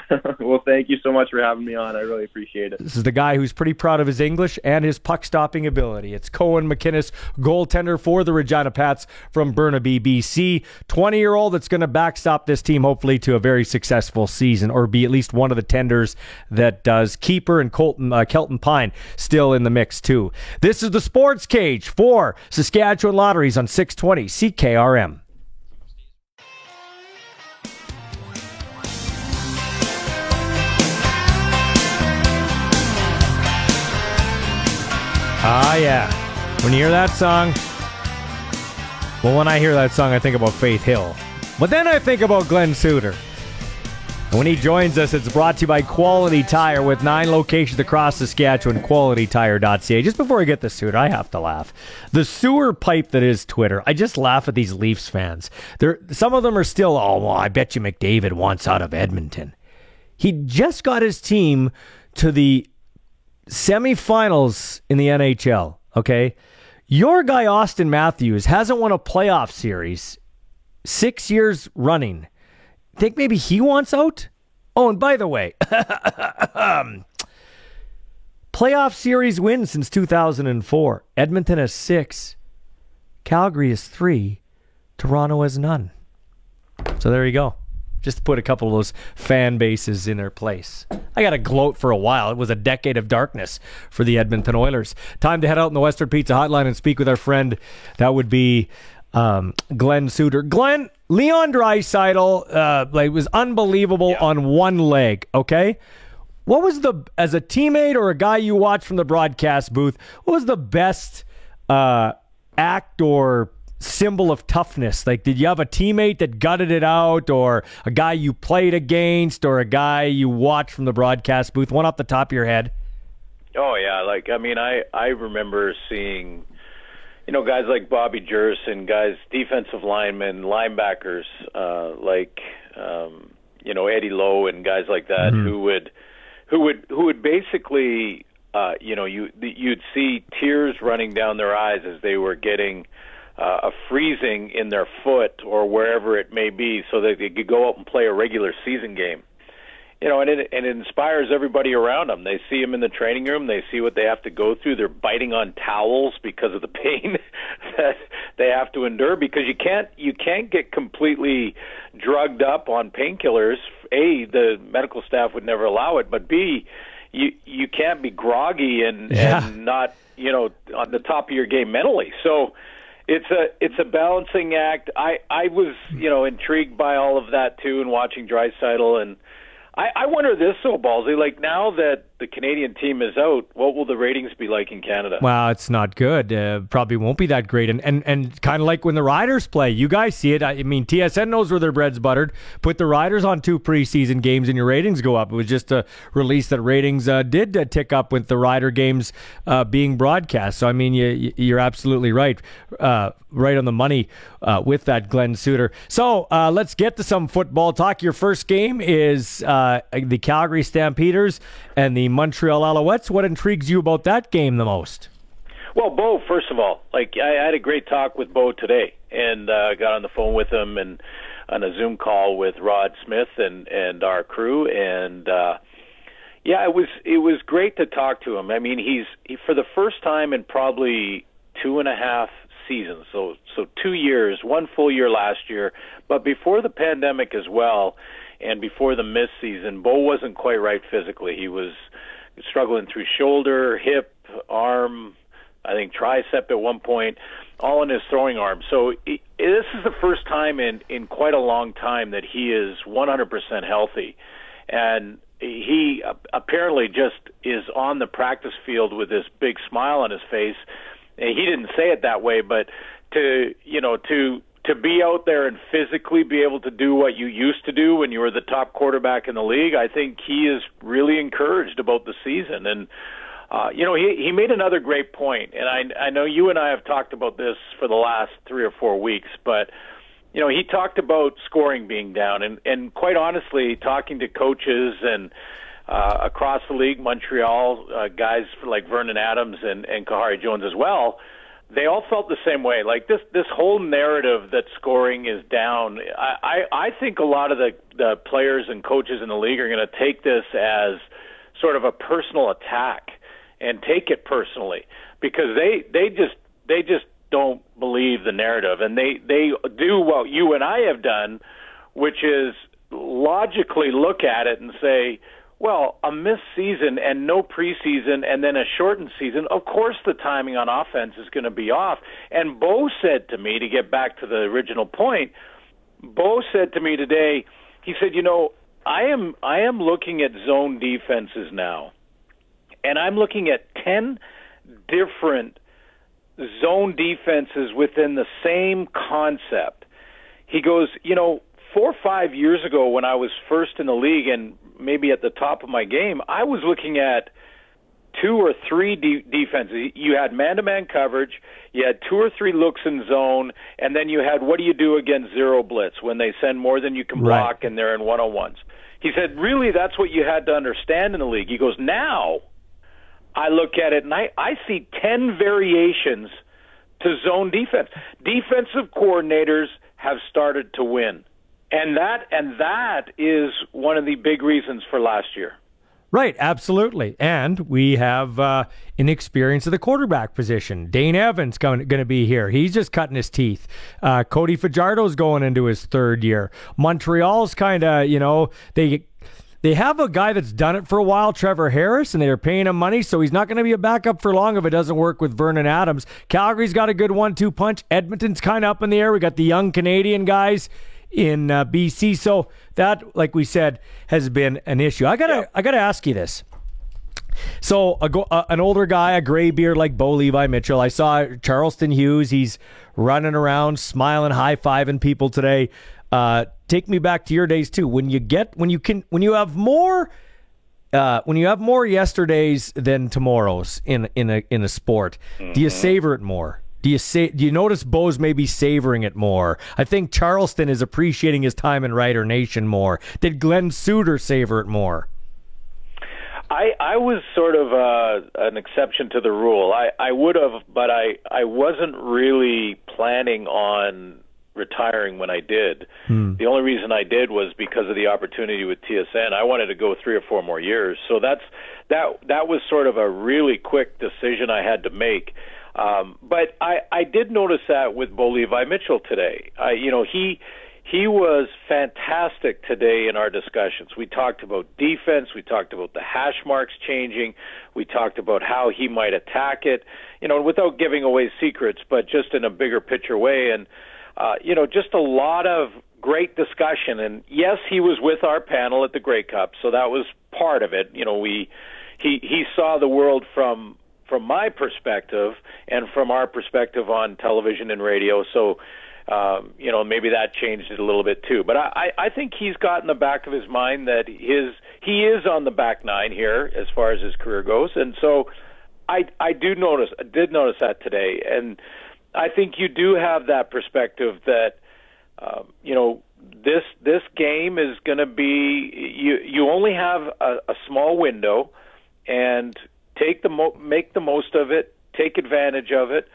well, thank you so much for having me on. I really appreciate it. This is the guy who's pretty proud of his English and his puck stopping ability. It's Cohen McInnes, goaltender for the Regina Pats from Burnaby, BC. 20 year old that's going to backstop this team, hopefully, to a very successful season or be at least one of the tenders that does. Keeper and Colton, uh, Kelton Pine still in the mix, too. This is the Sports Cage for Saskatchewan Lotteries on 620 CKRM. Ah, yeah. When you hear that song, well, when I hear that song, I think about Faith Hill. But then I think about Glen Suitor. And when he joins us, it's brought to you by Quality Tire with nine locations across Saskatchewan, qualitytire.ca. Just before I get the Suitor, I have to laugh. The sewer pipe that is Twitter, I just laugh at these Leafs fans. They're, some of them are still, oh, well, I bet you McDavid wants out of Edmonton. He just got his team to the semifinals in the NHL, okay? Your guy, Austin Matthews, hasn't won a playoff series six years running. Think maybe he wants out? Oh, and by the way, playoff series wins since 2004. Edmonton has six, Calgary has three, Toronto has none. So there you go just to put a couple of those fan bases in their place. I got to gloat for a while. It was a decade of darkness for the Edmonton Oilers. Time to head out in the Western Pizza Hotline and speak with our friend. That would be um, Glen Suitor. Glenn, Leon Draisaitl, uh, like was unbelievable yeah. on one leg. Okay, what was the as a teammate or a guy you watched from the broadcast booth? What was the best uh, act or symbol of toughness? Like, did you have a teammate that gutted it out, or a guy you played against, or a guy you watched from the broadcast booth? One off the top of your head. Oh yeah, like I mean, I I remember seeing, you know, guys like Bobby Jurasin, guys, defensive linemen, linebackers, uh, like um, you know Eddie Lowe and guys like that mm-hmm. who would, who would who would basically, uh, you know, you you'd see tears running down their eyes as they were getting uh, a freezing in their foot or wherever it may be, so that they could go out and play a regular season game. You know, and it, and it inspires everybody around them. They see them in the training room. They see what they have to go through. They're biting on towels because of the pain that they have to endure. Because you can't you can't get completely drugged up on painkillers. A, the medical staff would never allow it, but B, you you can't be groggy and Yeah. and not you know on the top of your game mentally. So it's a it's a balancing act. I I was you know intrigued by all of that too, and watching Draisaitl and. I, I wonder this so ballsy. Like now that the Canadian team is out, what will the ratings be like in Canada? Wow, it's not good. Uh, probably won't be that great. And and, and kind of like when the Riders play, you guys see it. I mean, TSN knows where their bread's buttered. Put the Riders on two preseason games and your ratings go up. It was just a release that ratings uh, did uh, tick up with the Rider games uh, being broadcast. So I mean, you, you're absolutely right, uh, right on the money uh, with that, Glen Suitor. So let's get to some football talk. Your first game is the Calgary Stampeders and the Montreal Alouettes. What intrigues you about that game the most? Well, Bo, first of all, like I had a great talk with Bo today, and uh, got on the phone with him and on a Zoom call with Rod Smith and and our crew, and uh, yeah, it was it was great to talk to him. I mean, he's he, for the first time in probably two and a half seasons, so so two years, one full year last year, but before the pandemic as well, and before the missed season, Bo wasn't quite right physically. He was struggling through shoulder, hip, arm, I think tricep at one point, all in his throwing arm. So this is the first time in in quite a long time that he is 100% healthy, and he apparently just is on the practice field with this big smile on his face. He didn't say it that way, but to you know to to be out there and physically be able to do what you used to do when you were the top quarterback in the league, I think he is really encouraged about the season. And uh, you know, he he made another great point. and I I know you and I have talked about this for the last three or four weeks, but you know, he talked about scoring being down, and and quite honestly, talking to coaches and uh, across the league, Montreal uh, guys like Vernon Adams and and Khari Jones as well. They all felt the same way. Like this, this whole narrative that scoring is down. I, I, I think a lot of the the players and coaches in the league are going to take this as sort of a personal attack and take it personally because they they just they just don't believe the narrative and they they do what you and I have done which is logically look at it and say well a missed season and no preseason and then a shortened season of course the timing on offense is going to be off and Bo said to me to get back to the original point Bo said to me today he said you know I am I am looking at zone defenses now and I'm looking at 10 different zone defenses within the same concept. He goes, you know, four or five years ago when I was first in the league and maybe at the top of my game, I was looking at two or three de- defenses. You had man-to-man coverage, you had two or three looks in zone, and then you had what do you do against zero blitz when they send more than you can Right. block and they're in one-on-ones. He said, really, that's what you had to understand in the league. He goes, now I look at it and I, I see 10 variations to zone defense. Defensive coordinators have started to win. And that and that is one of the big reasons for last year. Right, absolutely. And we have uh, inexperience of the quarterback position. Dane Evans going to be here. He's just cutting his teeth. Uh, Cody Fajardo's going into his third year. Montreal's kind of, you know, they they have a guy that's done it for a while, Trevor Harris, and they're paying him money, so he's not going to be a backup for long if it doesn't work with Vernon Adams. Calgary's got a good one-two punch. Edmonton's kind of up in the air. We got the young Canadian guys in uh, BC, so that, like we said, has been an issue. I gotta, I gotta ask you this. So a go, uh, an older guy, a gray beard like Bo Levi Mitchell. I saw Charleston Hughes. He's running around, smiling, high fiving people today. Uh, take me back to your days too. When you get when you can when you have more uh, when you have more yesterdays than tomorrows in in a in a sport, do you savor it more? Do you say? Do you notice Bo's maybe savoring it more? I think Charleston is appreciating his time in Rider Nation more. Did Glen Suitor savor it more? I I was sort of uh, an exception to the rule. I I would have, but I I wasn't really planning on retiring when I did. Hmm. The only reason I did was because of the opportunity with TSN. I wanted to go three or four more years, so that's that that was sort of a really quick decision I had to make. Um, but I I did notice that with Bo Levi Mitchell today. I you know he he was fantastic today in our discussions. We talked about defense, we talked about the hash marks changing, we talked about how he might attack it, you know, without giving away secrets, but just in a bigger picture way and uh, you know, just a lot of great discussion and yes, he was with our panel at the Grey Cup, so that was part of it. You know, we he he saw the world from from my perspective and from our perspective on television and radio. So um, you know, maybe that changed it a little bit too. But I, I think he's got in the back of his mind that his he is on the back nine here as far as his career goes, and so I I do notice I did notice that today, and I think you do have that perspective that um, you know this this game is going to be you you only have a, a small window, and take the mo- make the most of it, take advantage of it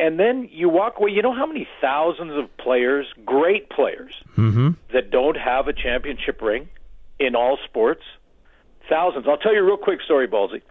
and then you walk away. You know how many thousands of players, great players, Mm-hmm. that don't have a championship ring in all sports? Thousands. I'll tell you a real quick story, Ballsy.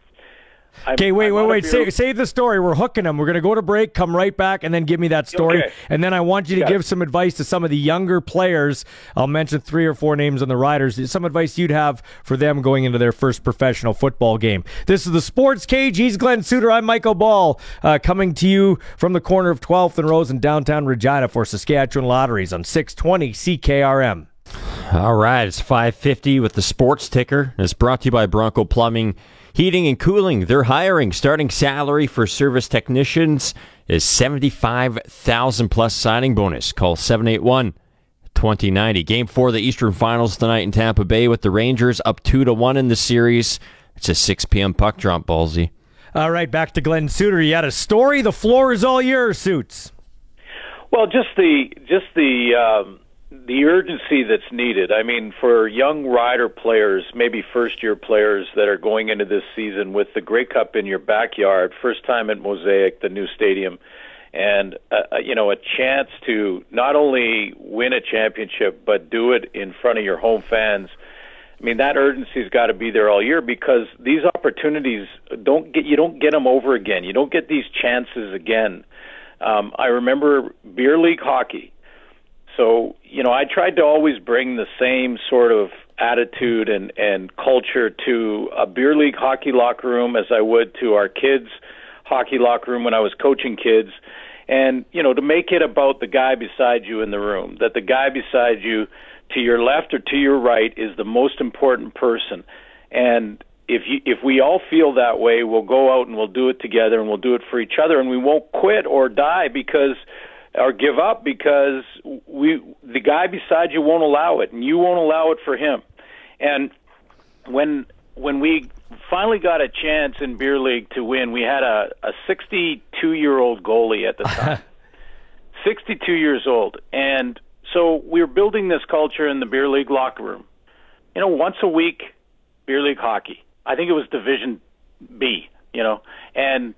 I'm- Okay, wait, I'm wait, wait. beer- Say, save the story. We're hooking them. We're going to go to break, come right back, and then give me that story. Okay. And then I want you to Yeah. give some advice to some of the younger players. I'll mention three or four names on the Riders. Some advice you'd have for them going into their first professional football game. This is the Sports Cage. He's Glen Suitor. I'm Michael Ball, uh, coming to you from the corner of 12th and Rose in downtown Regina for Saskatchewan Lotteries on 620 CKRM. All right, it's 550 with the sports ticker. It's brought to you by Bronco Plumbing, Heating and Cooling. They're hiring. Starting salary for service technicians is 75,000 plus signing bonus. Call 781 2090. Game 4 of the Eastern Finals tonight in Tampa Bay with the Rangers up 2 to 1 in the series. It's a 6 p.m. puck drop, Ballsy. All right, back to Glen Suitor. You had a story. The floor is all yours, Suits. Well, just the just the um, the urgency that's needed. I mean, for young rider players, maybe first year players that are going into this season with the Grey Cup in your backyard, first time at Mosaic, the new stadium, and uh, you know a chance to not only win a championship but do it in front of your home fans. I mean that urgency's got to be there all year because these opportunities don't get you don't get them over again. You don't get these chances again. Um, I remember beer league hockey. So you know, I tried to always bring the same sort of attitude and and culture to a beer league hockey locker room as I would to our kids' hockey locker room when I was coaching kids. And you know, to make it about the guy beside you in the room, that the guy beside you to your left or to your right is the most important person. And if you if we all feel that way, we'll go out and we'll do it together and we'll do it for each other and we won't quit or die because or give up because we the guy beside you won't allow it and you won't allow it for him. And when when we finally got a chance in beer league to win, we had a a 62 year old goalie at the time. 62 years old. And so we were building this culture in the beer league locker room. You know, once a week, beer league hockey. I think it was Division B, you know, and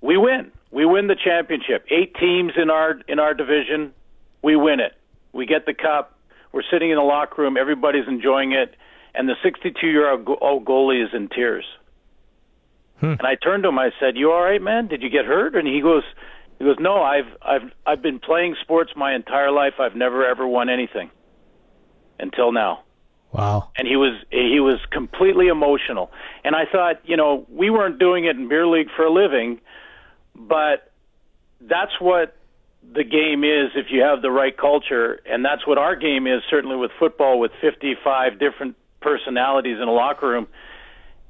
we win. We win the championship. Eight teams in our in our division. We win it. We get the cup. We're sitting in the locker room. Everybody's enjoying it, and the 62 year old goalie is in tears. Hmm. And I turned to him. I said, "You all right, man? Did you get hurt?" And he goes, "He goes, no. I've I've I've been playing sports my entire life. I've never ever won anything until now." Wow. and he was he was completely emotional. And I thought, you know, we weren't doing it in beer league for a living, but that's what the game is if you have the right culture, and that's what our game is certainly with football with 55 different personalities in a locker room.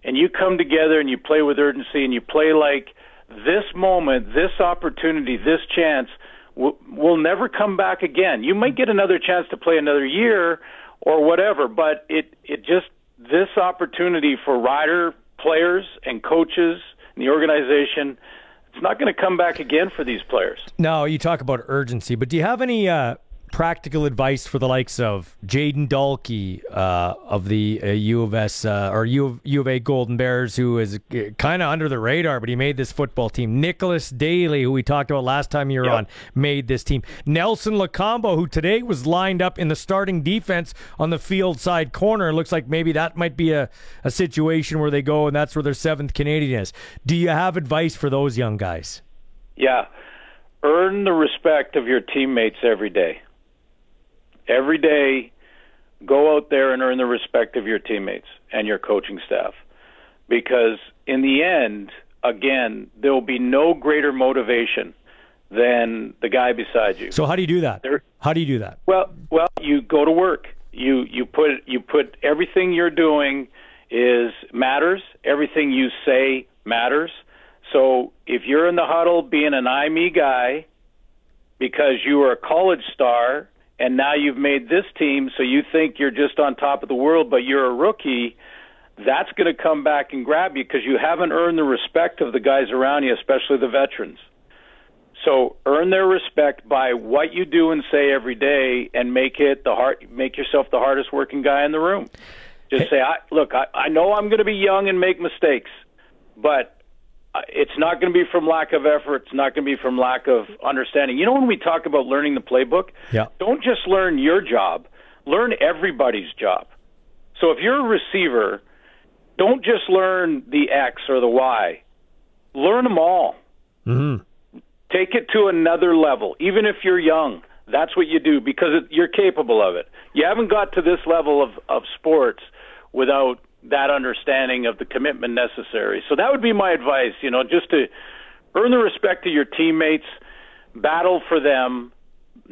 And you come together and you play with urgency and you play like this moment, this opportunity, this chance will, will never come back again. You might get another chance to play another year or whatever, but it it just this opportunity for rider players and coaches and the organization it's not going to come back again for these players. No, you talk about urgency, but do you have any uh, practical advice for the likes of Jaden Dalke uh, of the uh, U of S uh, or U of, U of A Golden Bears, who is kind of under the radar, but he made this football team. Nicholas Dheilly, who we talked about last time you were Yep. on, made this team. Nelson Lokombo, who today was lined up in the starting defense on the field side corner. It looks like maybe that might be a, a situation where they go and that's where their seventh Canadian is. Do you have advice for those young guys? Yeah. Earn the respect of your teammates every day. Every day, go out there and earn the respect of your teammates and your coaching staff. Because in the end, again, there will be no greater motivation than the guy beside you. So how do you do that? There- How do you do that? Well, well, you go to work. You you put you put everything you're doing is matters. Everything you say matters. So if you're in the huddle being an I me guy because you were a college star and now you've made this team so you think you're just on top of the world but you're a rookie, that's going to come back and grab you because you haven't earned the respect of the guys around you, especially the veterans. So earn their respect by what you do and say every day, and make it the hard, make yourself the hardest working guy in the room. Just say, I, "Look, I, I know I'm going to be young and make mistakes, but it's not going to be from lack of effort. It's not going to be from lack of understanding." You know, when we talk about learning the playbook, Yeah. don't just learn your job, learn everybody's job. So if you're a receiver, don't just learn the X or the Y, learn them all Mm-hmm. take it to another level even if you're young that's what you do because it, you're capable of it you haven't got to this level of, of sports without that understanding of the commitment necessary so that would be my advice you know just to earn the respect of your teammates battle for them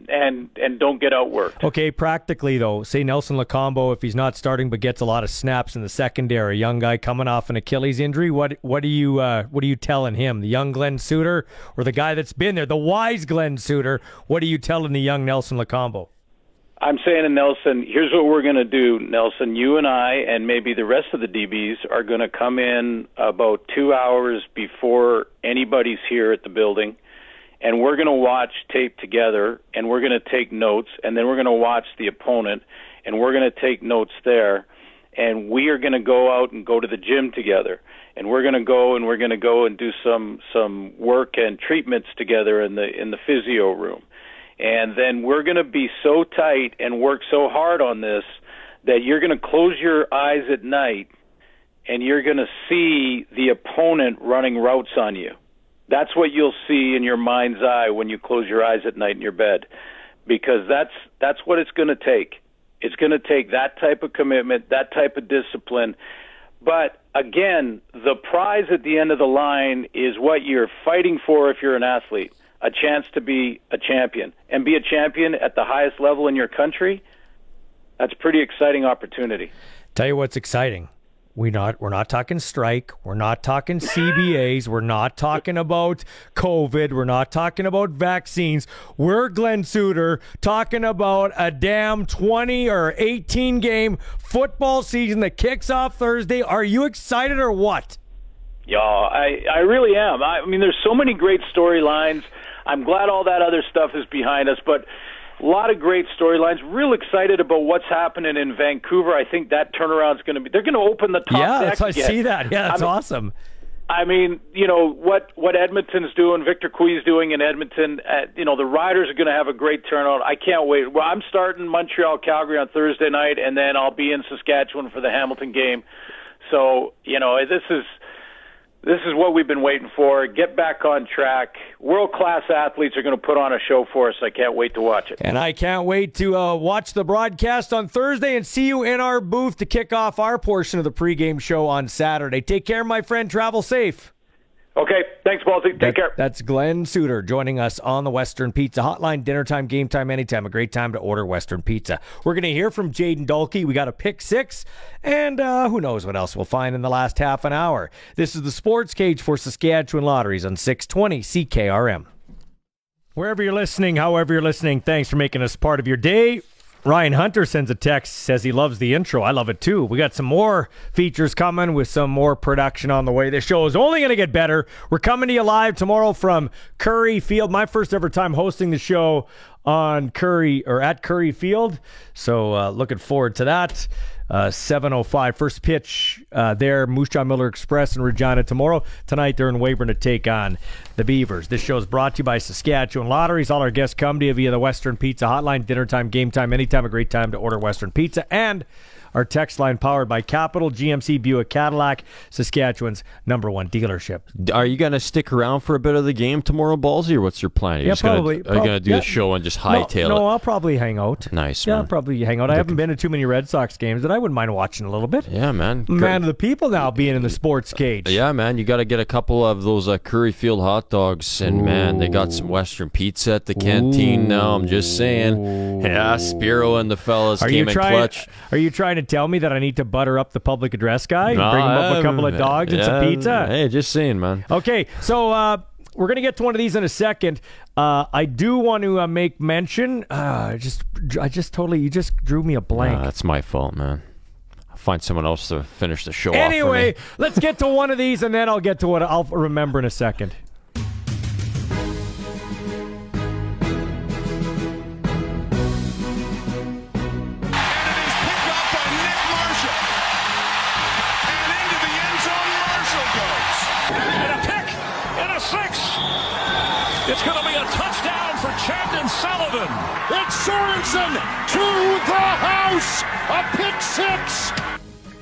and and don't get outworked Okay, practically though, say Nelson Lokombo, if he's not starting but gets a lot of snaps in the secondary, young guy coming off an Achilles injury, what what do you uh, what are you telling him? The young Glen Suitor or the guy that's been there, the wise Glen Suitor? What are you telling the young Nelson Lokombo? I'm saying to Nelson, here's what we're going to do, Nelson. You and I, and maybe the rest of the DBs, are going to come in about two hours before anybody's here at the building, and we're going to watch tape together, and we're going to take notes, and then we're going to watch the opponent, and we're going to take notes there, and we are going to go out and go to the gym together, and we're going to go and we're going to go and do some some work and treatments together in the in the physio room and then we're going to be so tight and work so hard on this that you're going to close your eyes at night and you're going to see the opponent running routes on you. That's what you'll see in your mind's eye when you close your eyes at night in your bed because that's that's what it's going to take. It's going to take that type of commitment, that type of discipline. But again, the prize at the end of the line is what you're fighting for if you're an athlete a chance to be a champion and be a champion at the highest level in your country. That's a pretty exciting opportunity. Tell you what's exciting. We not we're not talking strike. We're not talking CBAs. We're not talking about COVID. We're not talking about vaccines. We're Glen Suitor talking about a damn 20 or 18 game football season that kicks off Thursday. Are you excited or what? Yeah, I I really am. I, I mean, there's so many great storylines. I'm glad all that other stuff is behind us, but a lot of great storylines. Real excited about what's happening in Vancouver. I think that turnaround is going to be. They're going to open the top yeah, that's, I again. see that. Yeah, that's I mean, awesome. I mean, you know what what Edmonton's doing, Victor Cui's doing in Edmonton. Uh, you know the Riders are going to have a great turnout. I can't wait. Well, I'm starting Montreal, Calgary on Thursday night, and then I'll be in Saskatchewan for the Hamilton game. So you know this is this is what we've been waiting for. Get back on track. World class athletes are going to put on a show for us. I can't wait to watch it. And I can't wait to uh, watch the broadcast on Thursday and see you in our booth to kick off our portion of the pregame show on Saturday. Take care, my friend. Travel safe. Okay, thanks, Balti. Take That- care. That's Glen Suitor joining us on the Western Pizza Hotline. Dinner time, game time, anytime. A great time to order Western Pizza. We're going to hear from Jaden Dalke. We got a pick six, and uh, who knows what else we'll find in the last half an hour. This is the Sports Cage for Saskatchewan Lotteries on 620 CKRM. Wherever you're listening, however you're listening, thanks for making us part of your day. Ryan Hunter sends a text, says he loves the intro. I love it too. We got some more features coming with some more production on the way. This show is only going to get better. We're coming to you live tomorrow from Currie Field. My first ever time hosting the show on Currie or at Currie Field. So uh, looking forward to that. Uh, 7.05 first pitch uh, there moose jaw miller express in regina. Tomorrow tonight they're in weyburn to take on the beavers. This show is brought to you by saskatchewan lotteries. All our guests come to you via the western pizza hotline. Dinner time game time anytime a great time to order western pizza and our text line powered by Capital GMC Buick Cadillac, Saskatchewan's number one dealership. Are you going to stick around for a bit of the game tomorrow, Ballsy, or what's your plan? Are you Yeah, just gonna- probably. are you going to do yeah. the show and just No- hightail no, it? I'll probably hang out. Nice, Yeah, man. I'll probably hang out. I haven't been to too many Red Sox games, but I wouldn't mind watching a little bit. Yeah, man. Man of the people now being in the sports cage. Yeah, man, you got to get a couple of those uh, Currie Field hot dogs, and man, they got some Western pizza at the canteen now. I'm just saying. Yeah, Spiro and the fellas Are came you in trying? clutch. Are you trying to tell me that I need to butter up the public address guy? and bring him up a couple of dogs and some pizza. Hey, just seeing, man. Okay, so uh, we're gonna get to one of these in a second. Uh, I do want to uh, make mention. Uh, I just, I just totally, you just drew me a blank. That's my fault, man. I'll find someone else to finish the show anyway, off for me. let's get to one of these, and then I'll get to what I'll remember in a second. To the house. A pick six.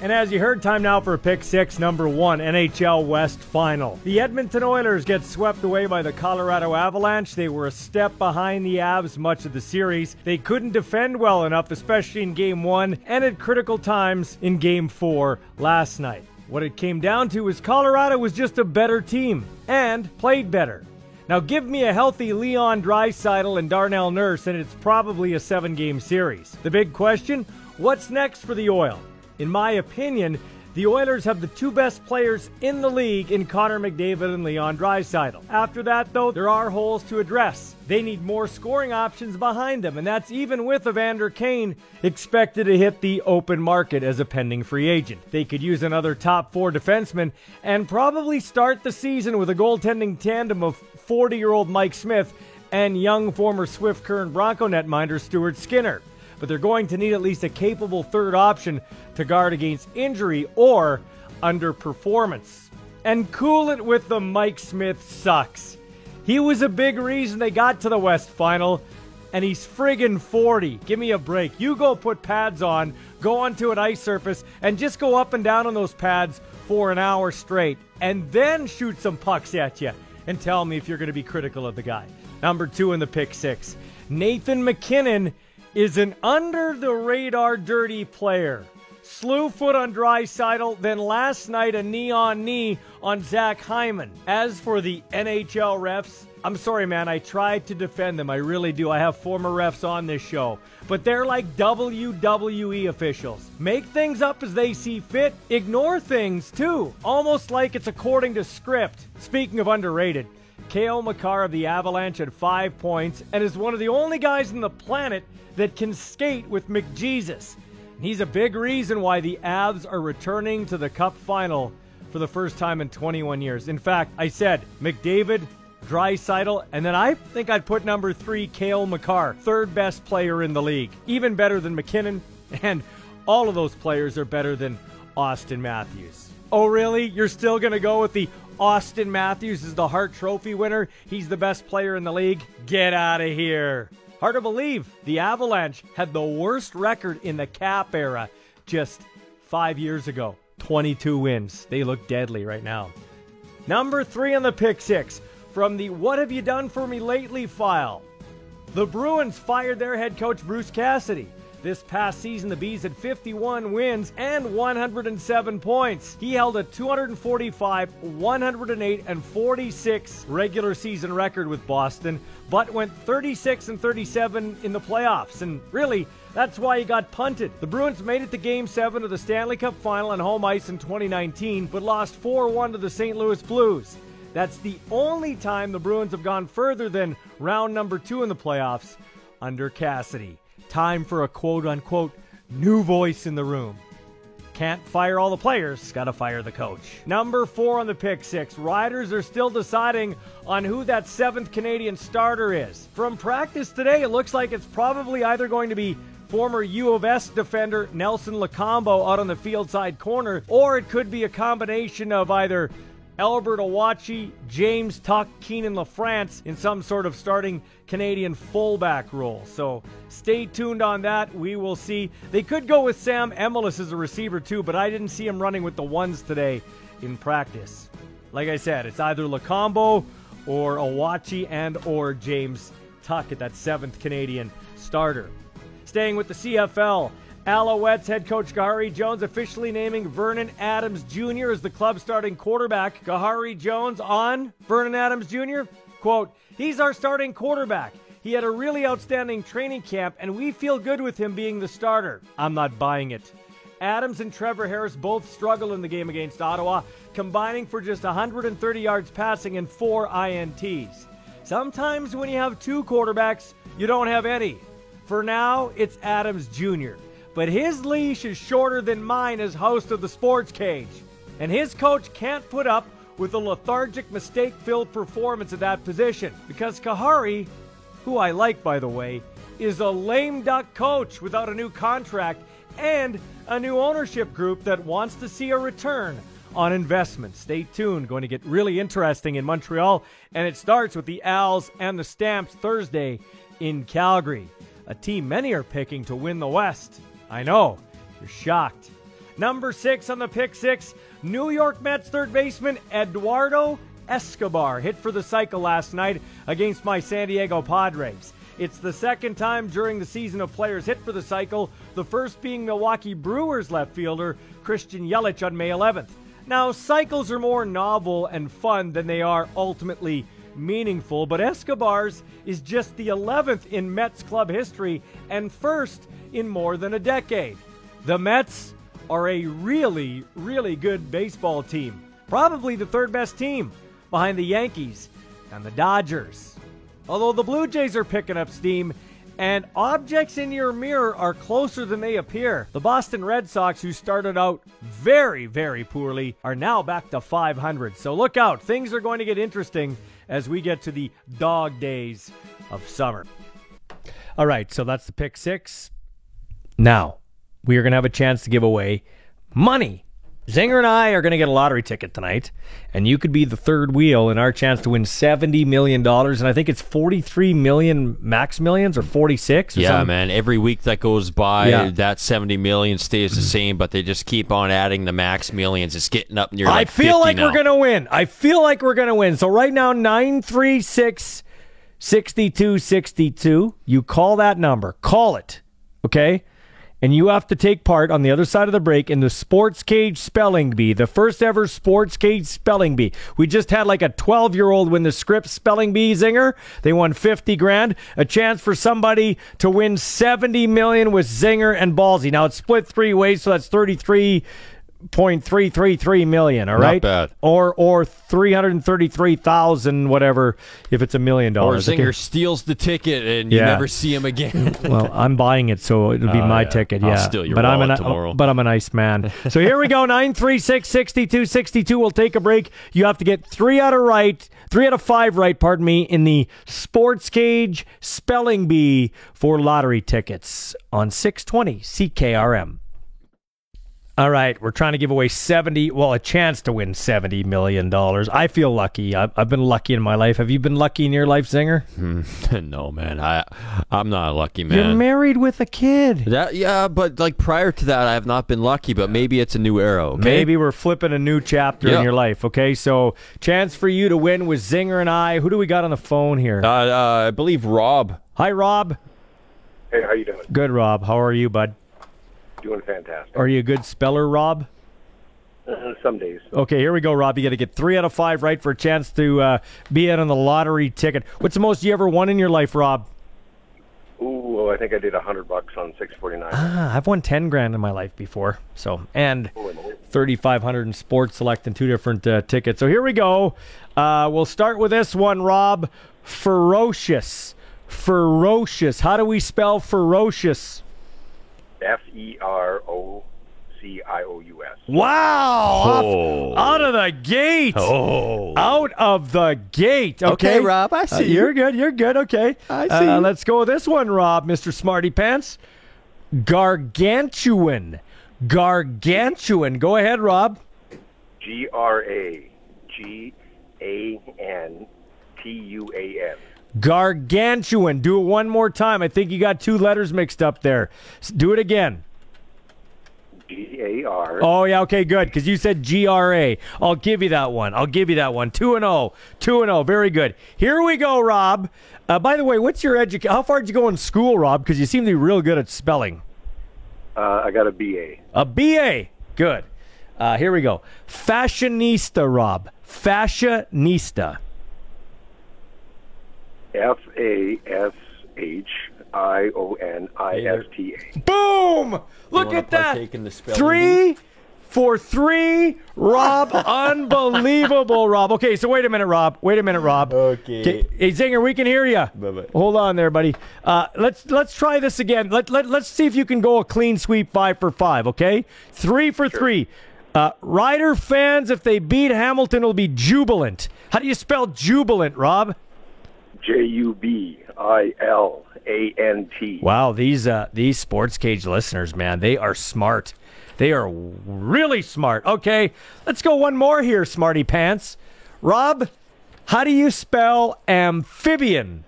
And as you heard, time now for pick six, number one, NHL West final. The Edmonton Oilers get swept away by the Colorado Avalanche. They were a step behind the Avs much of the series. They couldn't defend well enough, especially in game one and at critical times in game four last night. What it came down to is Colorado was just a better team and played better. Now give me a healthy Leon Draisaitl and Darnell Nurse, and it's probably a seven-game series. The big question: What's next for the Oil? In my opinion, the Oilers have the two best players in the league in Connor McDavid and Leon Draisaitl. After that, though, there are holes to address. They need more scoring options behind them, and that's even with Evander Kane expected to hit the open market as a pending free agent. They could use another top four defenseman and probably start the season with a goaltending tandem of 40 year old Mike Smith and young former Swift Current Bronco netminder Stuart Skinner but they're going to need at least a capable third option to guard against injury or underperformance. And cool it with the Mike Smith sucks. He was a big reason they got to the West Final, and he's friggin' 40. Give me a break. You go put pads on, go onto an ice surface, and just go up and down on those pads for an hour straight, and then shoot some pucks at you and tell me if you're going to be critical of the guy. Number two in the pick six Nathan MacKinnon is an under the radar dirty player. Slew foot on Draisaitl, then last night a knee on knee on Zach Hyman. As for the NHL refs, I'm sorry, man, I tried to defend them. I really do. I have former refs on this show. But they're like WWE officials. Make things up as they see fit, ignore things too, almost like it's according to script. Speaking of underrated, Cale Makar of the Avalanche had five points and is one of the only guys on the planet that can skate with McJesus. He's a big reason why the Avs are returning to the Cup final for the first time in 21 years. In fact, I said McDavid, Draisaitl, and then I think I'd put number three, Cale Makar, third best player in the league, even better than MacKinnon, and all of those players are better than Austin Matthews. Oh, really? You're still going to go with the Austin Matthews is the Hart Trophy winner? He's the best player in the league? Get out of here. Hard to believe the Avalanche had the worst record in the cap era just five years ago. 22 wins. They look deadly right now. Number three on the pick six from the What Have You Done For Me Lately file. The Bruins fired their head coach Bruce Cassidy. This past season, the Bees had 51 wins and 107 points. He held a 245, 108, and 46 regular season record with Boston, but went 36 and 37 in the playoffs. And really, that's why he got punted. The Bruins made it to Game 7 of the Stanley Cup final on home ice in 2019, but lost 4 1 to the St. Louis Blues. That's the only time the Bruins have gone further than round number two in the playoffs under Cassidy. Time for a quote unquote new voice in the room. Can't fire all the players, gotta fire the coach. Number four on the pick six. Riders are still deciding on who that seventh Canadian starter is. From practice today, it looks like it's probably either going to be former U of S defender Nelson Lokombo out on the field side corner, or it could be a combination of either Albert Awachie, James Tuck, Keenan LaFrance in some sort of starting Canadian fullback role. So stay tuned on that. We will see. They could go with Sam Emilus as a receiver too, but I didn't see him running with the ones today in practice. Like I said, it's either Lokombo or Awachie and or James Tuck at that seventh Canadian starter. Staying with the CFL, Alouettes head coach Khari Jones officially naming Vernon Adams Jr. as the club's starting quarterback. Khari Jones on Vernon Adams Jr. Quote, He's our starting quarterback. He had a really outstanding training camp, and we feel good with him being the starter. I'm not buying it. Adams and Trevor Harris both struggled in the game against Ottawa, combining for just 130 yards passing and four INTs. Sometimes when you have two quarterbacks, you don't have any. For now, it's Adams Jr but his leash is shorter than mine as host of the Sports Cage. And his coach can't put up with a lethargic, mistake filled performance at that position because Khari, who I like by the way, is a lame duck coach without a new contract and a new ownership group that wants to see a return on investment. Stay tuned, going to get really interesting in Montreal, and it starts with the Als and the Stamps Thursday in Calgary, a team many are picking to win the West. I know. You're shocked. Number six on the pick six, New York Mets third baseman Eduardo Escobar hit for the cycle last night against my San Diego Padres. It's the second time during the season of players hit for the cycle, the first being Milwaukee Brewers left fielder Christian Yelich on May 11th. Now, cycles are more novel and fun than they are ultimately meaningful, but Escobar's is just the 11th in Mets club history and first in more than a decade. The Mets are a really, really good baseball team. Probably the third best team behind the Yankees and the Dodgers. Although the Blue Jays are picking up steam, and objects in your mirror are closer than they appear. The Boston Red Sox, who started out very, very poorly, are now back to 500. So look out, things are going to get interesting as we get to the dog days of summer. All right, so that's the pick six. Now, we are going to have a chance to give away money. Zinger and I are going to get a lottery ticket tonight, and you could be the third wheel in our chance to win $70 million. And I think it's 43 million max millions or 46. Or yeah, something. man. Every week that goes by, Yeah. that 70 million stays the same, but they just keep on adding the max millions. It's getting up near I like feel 50 like now. we're going to win. I feel like we're going to win. So right now, 936 6262. You call that number. Call it. Okay? And you have to take part on the other side of the break in the Sports Cage Spelling Bee, the first ever Sports Cage Spelling Bee. We just had like a 12 year old win the Scripps Spelling Bee Zinger. They won 50 grand. A chance for somebody to win 70 million with Zinger and Ballsy. Now it's split three ways, so that's 33. Point three three three million, all Not bad. or or three hundred thirty three thousand, whatever. If it's a million Or dollars, Zinger Okay. steals the ticket and you Yeah. never see him again. well, I'm buying it, so it'll be Oh, my yeah. ticket. I'll Yeah, steal your but I'm an, tomorrow. But I'm a nice man. So here we go. Nine three six sixty two sixty two. We'll take a break. You have to get three out of right, three out of five right. Pardon me, in the Sports Cage Spelling Bee for lottery tickets on six twenty CKRM. All right, we're trying to give away 70, well, a chance to win $70 million. I feel lucky. I've, I've been lucky in my life. Have you been lucky in your life, Zinger? no, man. I I'm not a lucky, man. You're married with a kid. That yeah, but like prior to that, I have not been lucky. But maybe it's a new era. Okay? Maybe we're flipping a new chapter in your life, okay? So, chance for you to win with Zinger and I. Who do we got on the phone here? Uh, uh, I believe Rob. Hi, Rob. Hey, how you doing? Good, Rob. How are you, bud? Doing fantastic. Are you a good speller, Rob? Uh, some days. Okay, here we go, Rob. You got to get three out of five right for a chance to uh, be in on the lottery ticket. What's the most you ever won in your life, Rob? Ooh, I think I did a hundred bucks on six forty nine. Ah, I've won ten grand in my life before. So and thirty five hundred in Sports Select and two different uh, tickets. So here we go. Uh, we'll start with this one, Rob. Ferocious. Ferocious. How do we spell ferocious? F E R O C I O U S. Wow! off- Oh. out of the gate. Oh. Out of the gate. Okay, Okay, Rob, I Uh, see you. you're good. You're good. Okay. I Uh, see you. let's go with this one, Rob, Mr. Smarty Pants. Gargantuan. Gargantuan. Go ahead, Rob. G R A G A N T U A N. Gargantuan. Do it one more time. I think you got two letters mixed up there. Do it again. G A R. Oh yeah, okay, good. Because you said G R A. I'll give you that one. I'll give you that one. Two and zero. Two and zero. Very good. Here we go, Rob. Uh, by the way, what's your education? How far did you go in school, Rob? Because you seem to be real good at spelling. Uh, I got a B A. A BA. Good. Uh, here we go. Fashionista, Rob. Fashionista. F A S H I O N I S T A. Boom! Look at that. partake the Three for three, Rob. Unbelievable, Rob. Okay, so wait a minute, Rob. Wait a minute, Rob. Okay. Hey, Zinger, we can hear you. Bye-bye. Hold on there, buddy. Uh, let's let's try this again. Let, let let's see if you can go a clean sweep five for five. Okay, three for three. Uh, Rider fans, if they beat Hamilton, will be jubilant. How do you spell jubilant, Rob? J U B I L A N T. Wow, these uh, these sports cage listeners, man, they are smart. They are really smart. Okay, let's go one more here, smarty pants. Rob, how do you spell amphibian?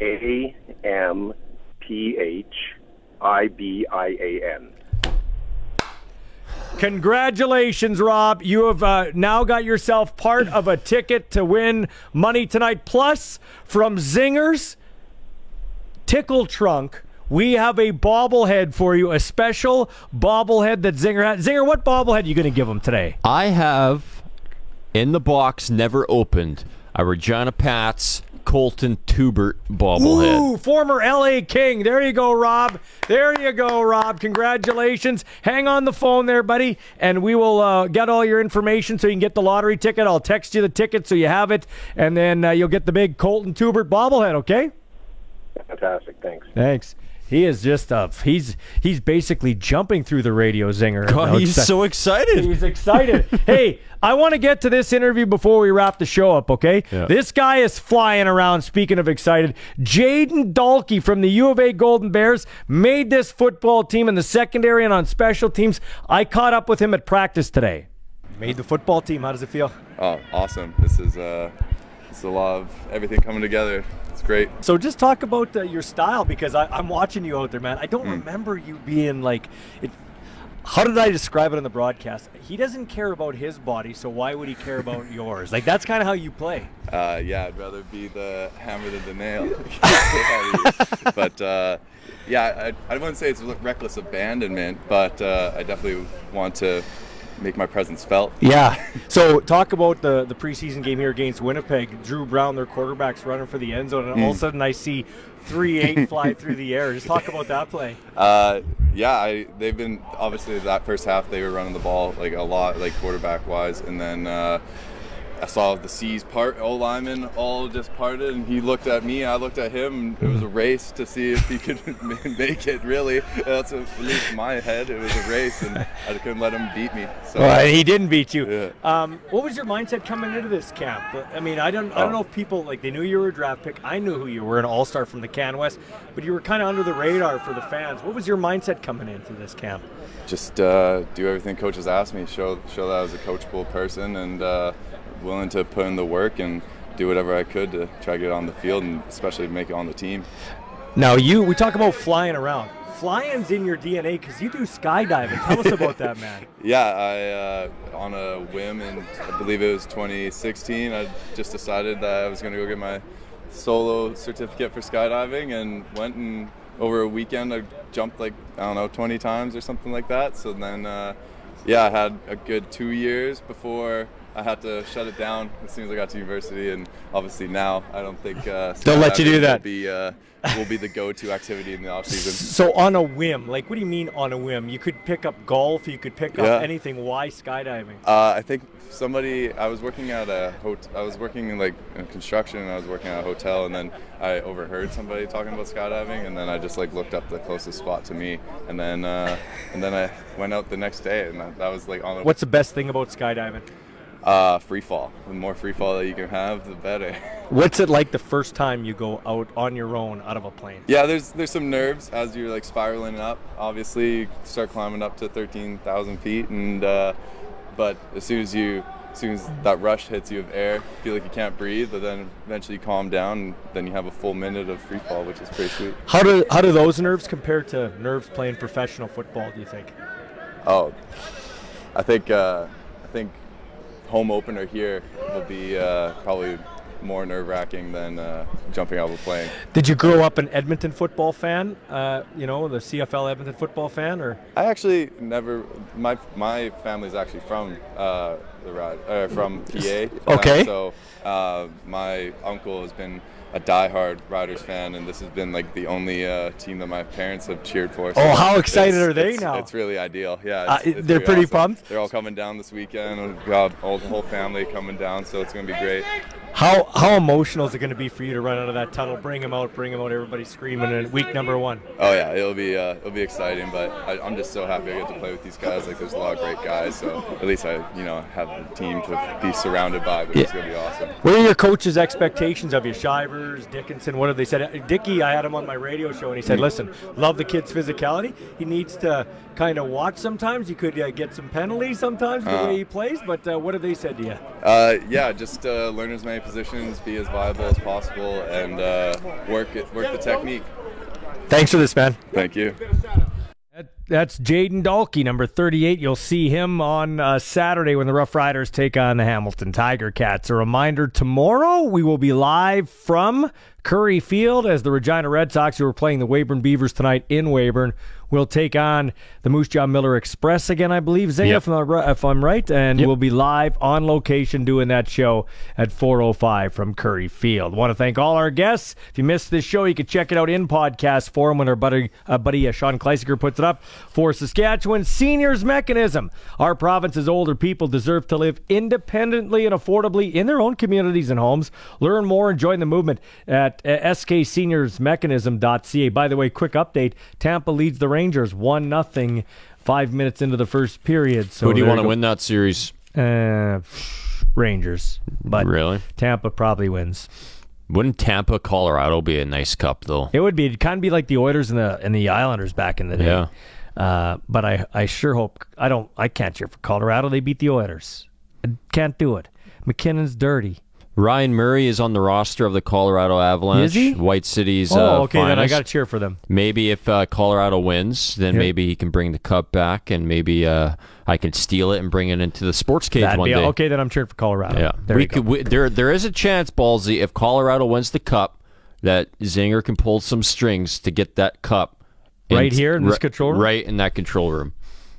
A M P H I B I A N. Congratulations, Rob. You have uh, now got yourself part of a ticket to win money tonight. Plus, from Zingers Tickle Trunk, we have a bobblehead for you, a special bobblehead that Zinger had. Zinger, what bobblehead are you going to give him today? I have in the box, never opened, a Regina Pats Colton Teubert bobblehead. Ooh, former LA King. There you go, Rob. There you go, Rob. Congratulations. Hang on the phone there, buddy, and we will uh, get all your information so you can get the lottery ticket. I'll text you the ticket so you have it, and then uh, you'll get the big Colton Teubert bobblehead, okay? Fantastic. Thanks. Thanks. He is just a he's he's basically jumping through the radio zinger. God, No, he's exci- so excited. He's excited. hey, I want to get to this interview before we wrap the show up, okay? Yeah. This guy is flying around, speaking of excited. Jaden Dalke from the U of A Golden Bears made this football team in the secondary and on special teams. I caught up with him at practice today. Made the football team. How does it feel? Oh, awesome! This is uh, this is a lot of everything coming together. Great. So just talk about uh, your style because I, I'm watching you out there, man. I don't Mm. remember you being like. It, how did I describe it on the broadcast? He doesn't care about his body, so why would he care about yours? Like that's kind of how you play. Uh, yeah, I'd rather be the hammer than the nail. but uh, yeah, I, I wouldn't say it's reckless abandonment, but uh, I definitely want to make my presence felt. Yeah. So talk about the the preseason game here against Winnipeg. Dru Brown, their quarterback's running for the end zone, and all of a Mm. sudden I see three eight fly through the air. Just talk about that play. Uh, yeah, I, they've been obviously that first half they were running the ball like a lot, like quarterback wise, and then uh, I saw the seas part, O lineman all just parted, and he looked at me, I looked at him. And it was a race to see if he could make it. Really, that's what, at least in my head. It was a race, and I couldn't let him beat me. So Well, he didn't beat you. Yeah. Um, what was your mindset coming into this camp? I mean, I don't, I don't Oh. know if people like they knew you were a draft pick. I knew who you were, an All Star from the Can West, but you were kind of under the radar for the fans. What was your mindset coming into this camp? just uh, do everything coaches ask me. Show show that I was a coachable person and uh, willing to put in the work and do whatever I could to try to get on the field and especially make it on the team. Now, you we talk about flying around. Flying's in your DNA because you do skydiving. Tell us about that, man. Yeah, I uh, on a whim and I believe it was 2016. I just decided that I was going to go get my solo certificate for skydiving and went and over a weekend I jumped like I don't know 20 times or something like that. So then, uh, yeah, I had a good two years before I had to shut it down as soon as I got to university, and obviously now I don't think uh, They'll let you do that. Will be, uh, will be the go-to activity in the off season. So on a whim, like what do you mean on a whim? You could pick up golf, you could pick Yeah. up anything. Why skydiving? Uh, I think somebody. I was working at a hot. I was working in like in construction. and I was working at a hotel, and then I overheard somebody talking about skydiving, and then I just like looked up the closest spot to me, and then uh, and then I went out the next day, and that, that was like on. What's the best thing about skydiving? Uh, free fall? The more free fall that you can have, the better. What's it like the first time you go out on your own out of a plane? Yeah, there's there's some nerves as you're like spiraling up. Obviously, you start climbing up to 13,000 feet, and uh, but as soon as you as soon as that rush hits you of air, you feel like you can't breathe, but then eventually you calm down, and then you have a full minute of free fall, which is pretty sweet. How do how do those nerves compare to nerves playing professional football? Do you think? Oh, I think uh, I think home opener here will be uh, probably more nerve wracking than uh, jumping out of a plane. Did you grow up an Edmonton football fan? Uh, you know, the CFL Edmonton football fan, or I actually never. My my family's actually from uh, the Rod, uh, from PA. Okay. Uh, so uh, my uncle has been a diehard Riders fan, and this has been like the only uh, team that my parents have cheered for. Oh, how it's- excited are they it's- now? It's really ideal. Yeah, Uh, it's, it's they're pretty pretty awesome. pumped? They're all coming down this weekend. We've got all the whole family coming down, so it's gonna be great. How how emotional is it going to be for you to run out of that tunnel, bring him out, bring him out, everybody screaming in week number one? Oh yeah, it'll be uh, it'll be exciting, but I, I'm just so happy I get to play with these guys. Like there's a lot of great guys, so at least I you know have a team to be surrounded by, which is gonna be awesome. What are your coach's expectations of you? Shivers, Dickenson, what have they said? Dicky, I had him on my radio show, and he said, Mm. listen, love the kid's physicality. He needs to kind of watch sometimes. You could uh, get some penalties sometimes the Uh. way he plays, but uh, what have they said to you? Uh, yeah, just uh, learn as many positions, be as viable as possible, and uh, work it, work the technique. Thanks for this, man. Thank you. That's Jaden Dalke, number 38. You'll see him on uh, Saturday when the Rough Riders take on the Hamilton Tiger Cats. A reminder tomorrow we will be live from Currie Field as the Regina Red Sox, who are playing the Weyburn Beavers tonight in Weyburn, will take on the Moose Jaw Miller Express again, I believe, Zay, Yep. if, I'm, ri- if I'm right. And we'll be live on location doing that show at 4.05 from Currie Field. want to thank all our guests. If you missed this show, you can check it out in podcast form when our buddy, uh, buddy uh, Sean Kleisiger puts it up for Saskatchewan Seniors Mechanism. Our province's older people deserve to live independently and affordably in their own communities and homes. Learn more and join the movement at uh, skseniorsmechanism.ca. By the way, quick update Tampa leads the Rangers 1 nothing. Five minutes into the first period. So Who do you want to go- win that series? Uh, Rangers, but really, Tampa probably wins. Wouldn't Tampa, Colorado be a nice cup though? It would be it'd kind of be like the Oilers and the and the Islanders back in the day. Yeah. Uh, but I, I sure hope I don't I can't cheer for Colorado. They beat the Oilers. I can't do it. MacKinnon's dirty. Ryan Murray is on the roster of the Colorado Avalanche. Is he? White City's. Oh, uh, okay, then I got to cheer for them. Maybe if uh, Colorado wins, then Yeah. maybe he can bring the cup back, and maybe uh, I can steal it and bring it into the sports cage That'd one be day. okay. Then I'm cheering for Colorado. Yeah, there we could. We, there, there is a chance, Ballsy, if Colorado wins the cup, that Zinger can pull some strings to get that cup Right here in this control room? Right in that control room.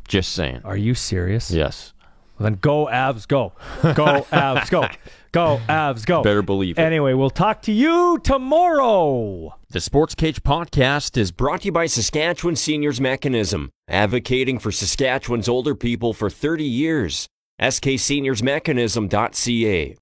Just saying. Are you serious? Yes. Well, then go Avs, go, go Avs, go, go Avs, go. Better believe it. Anyway, we'll talk to you tomorrow. The Sports Cage podcast is brought to you by Saskatchewan Seniors Mechanism, advocating for Saskatchewan's older people for 30 years. SKSeniorsMechanism.ca.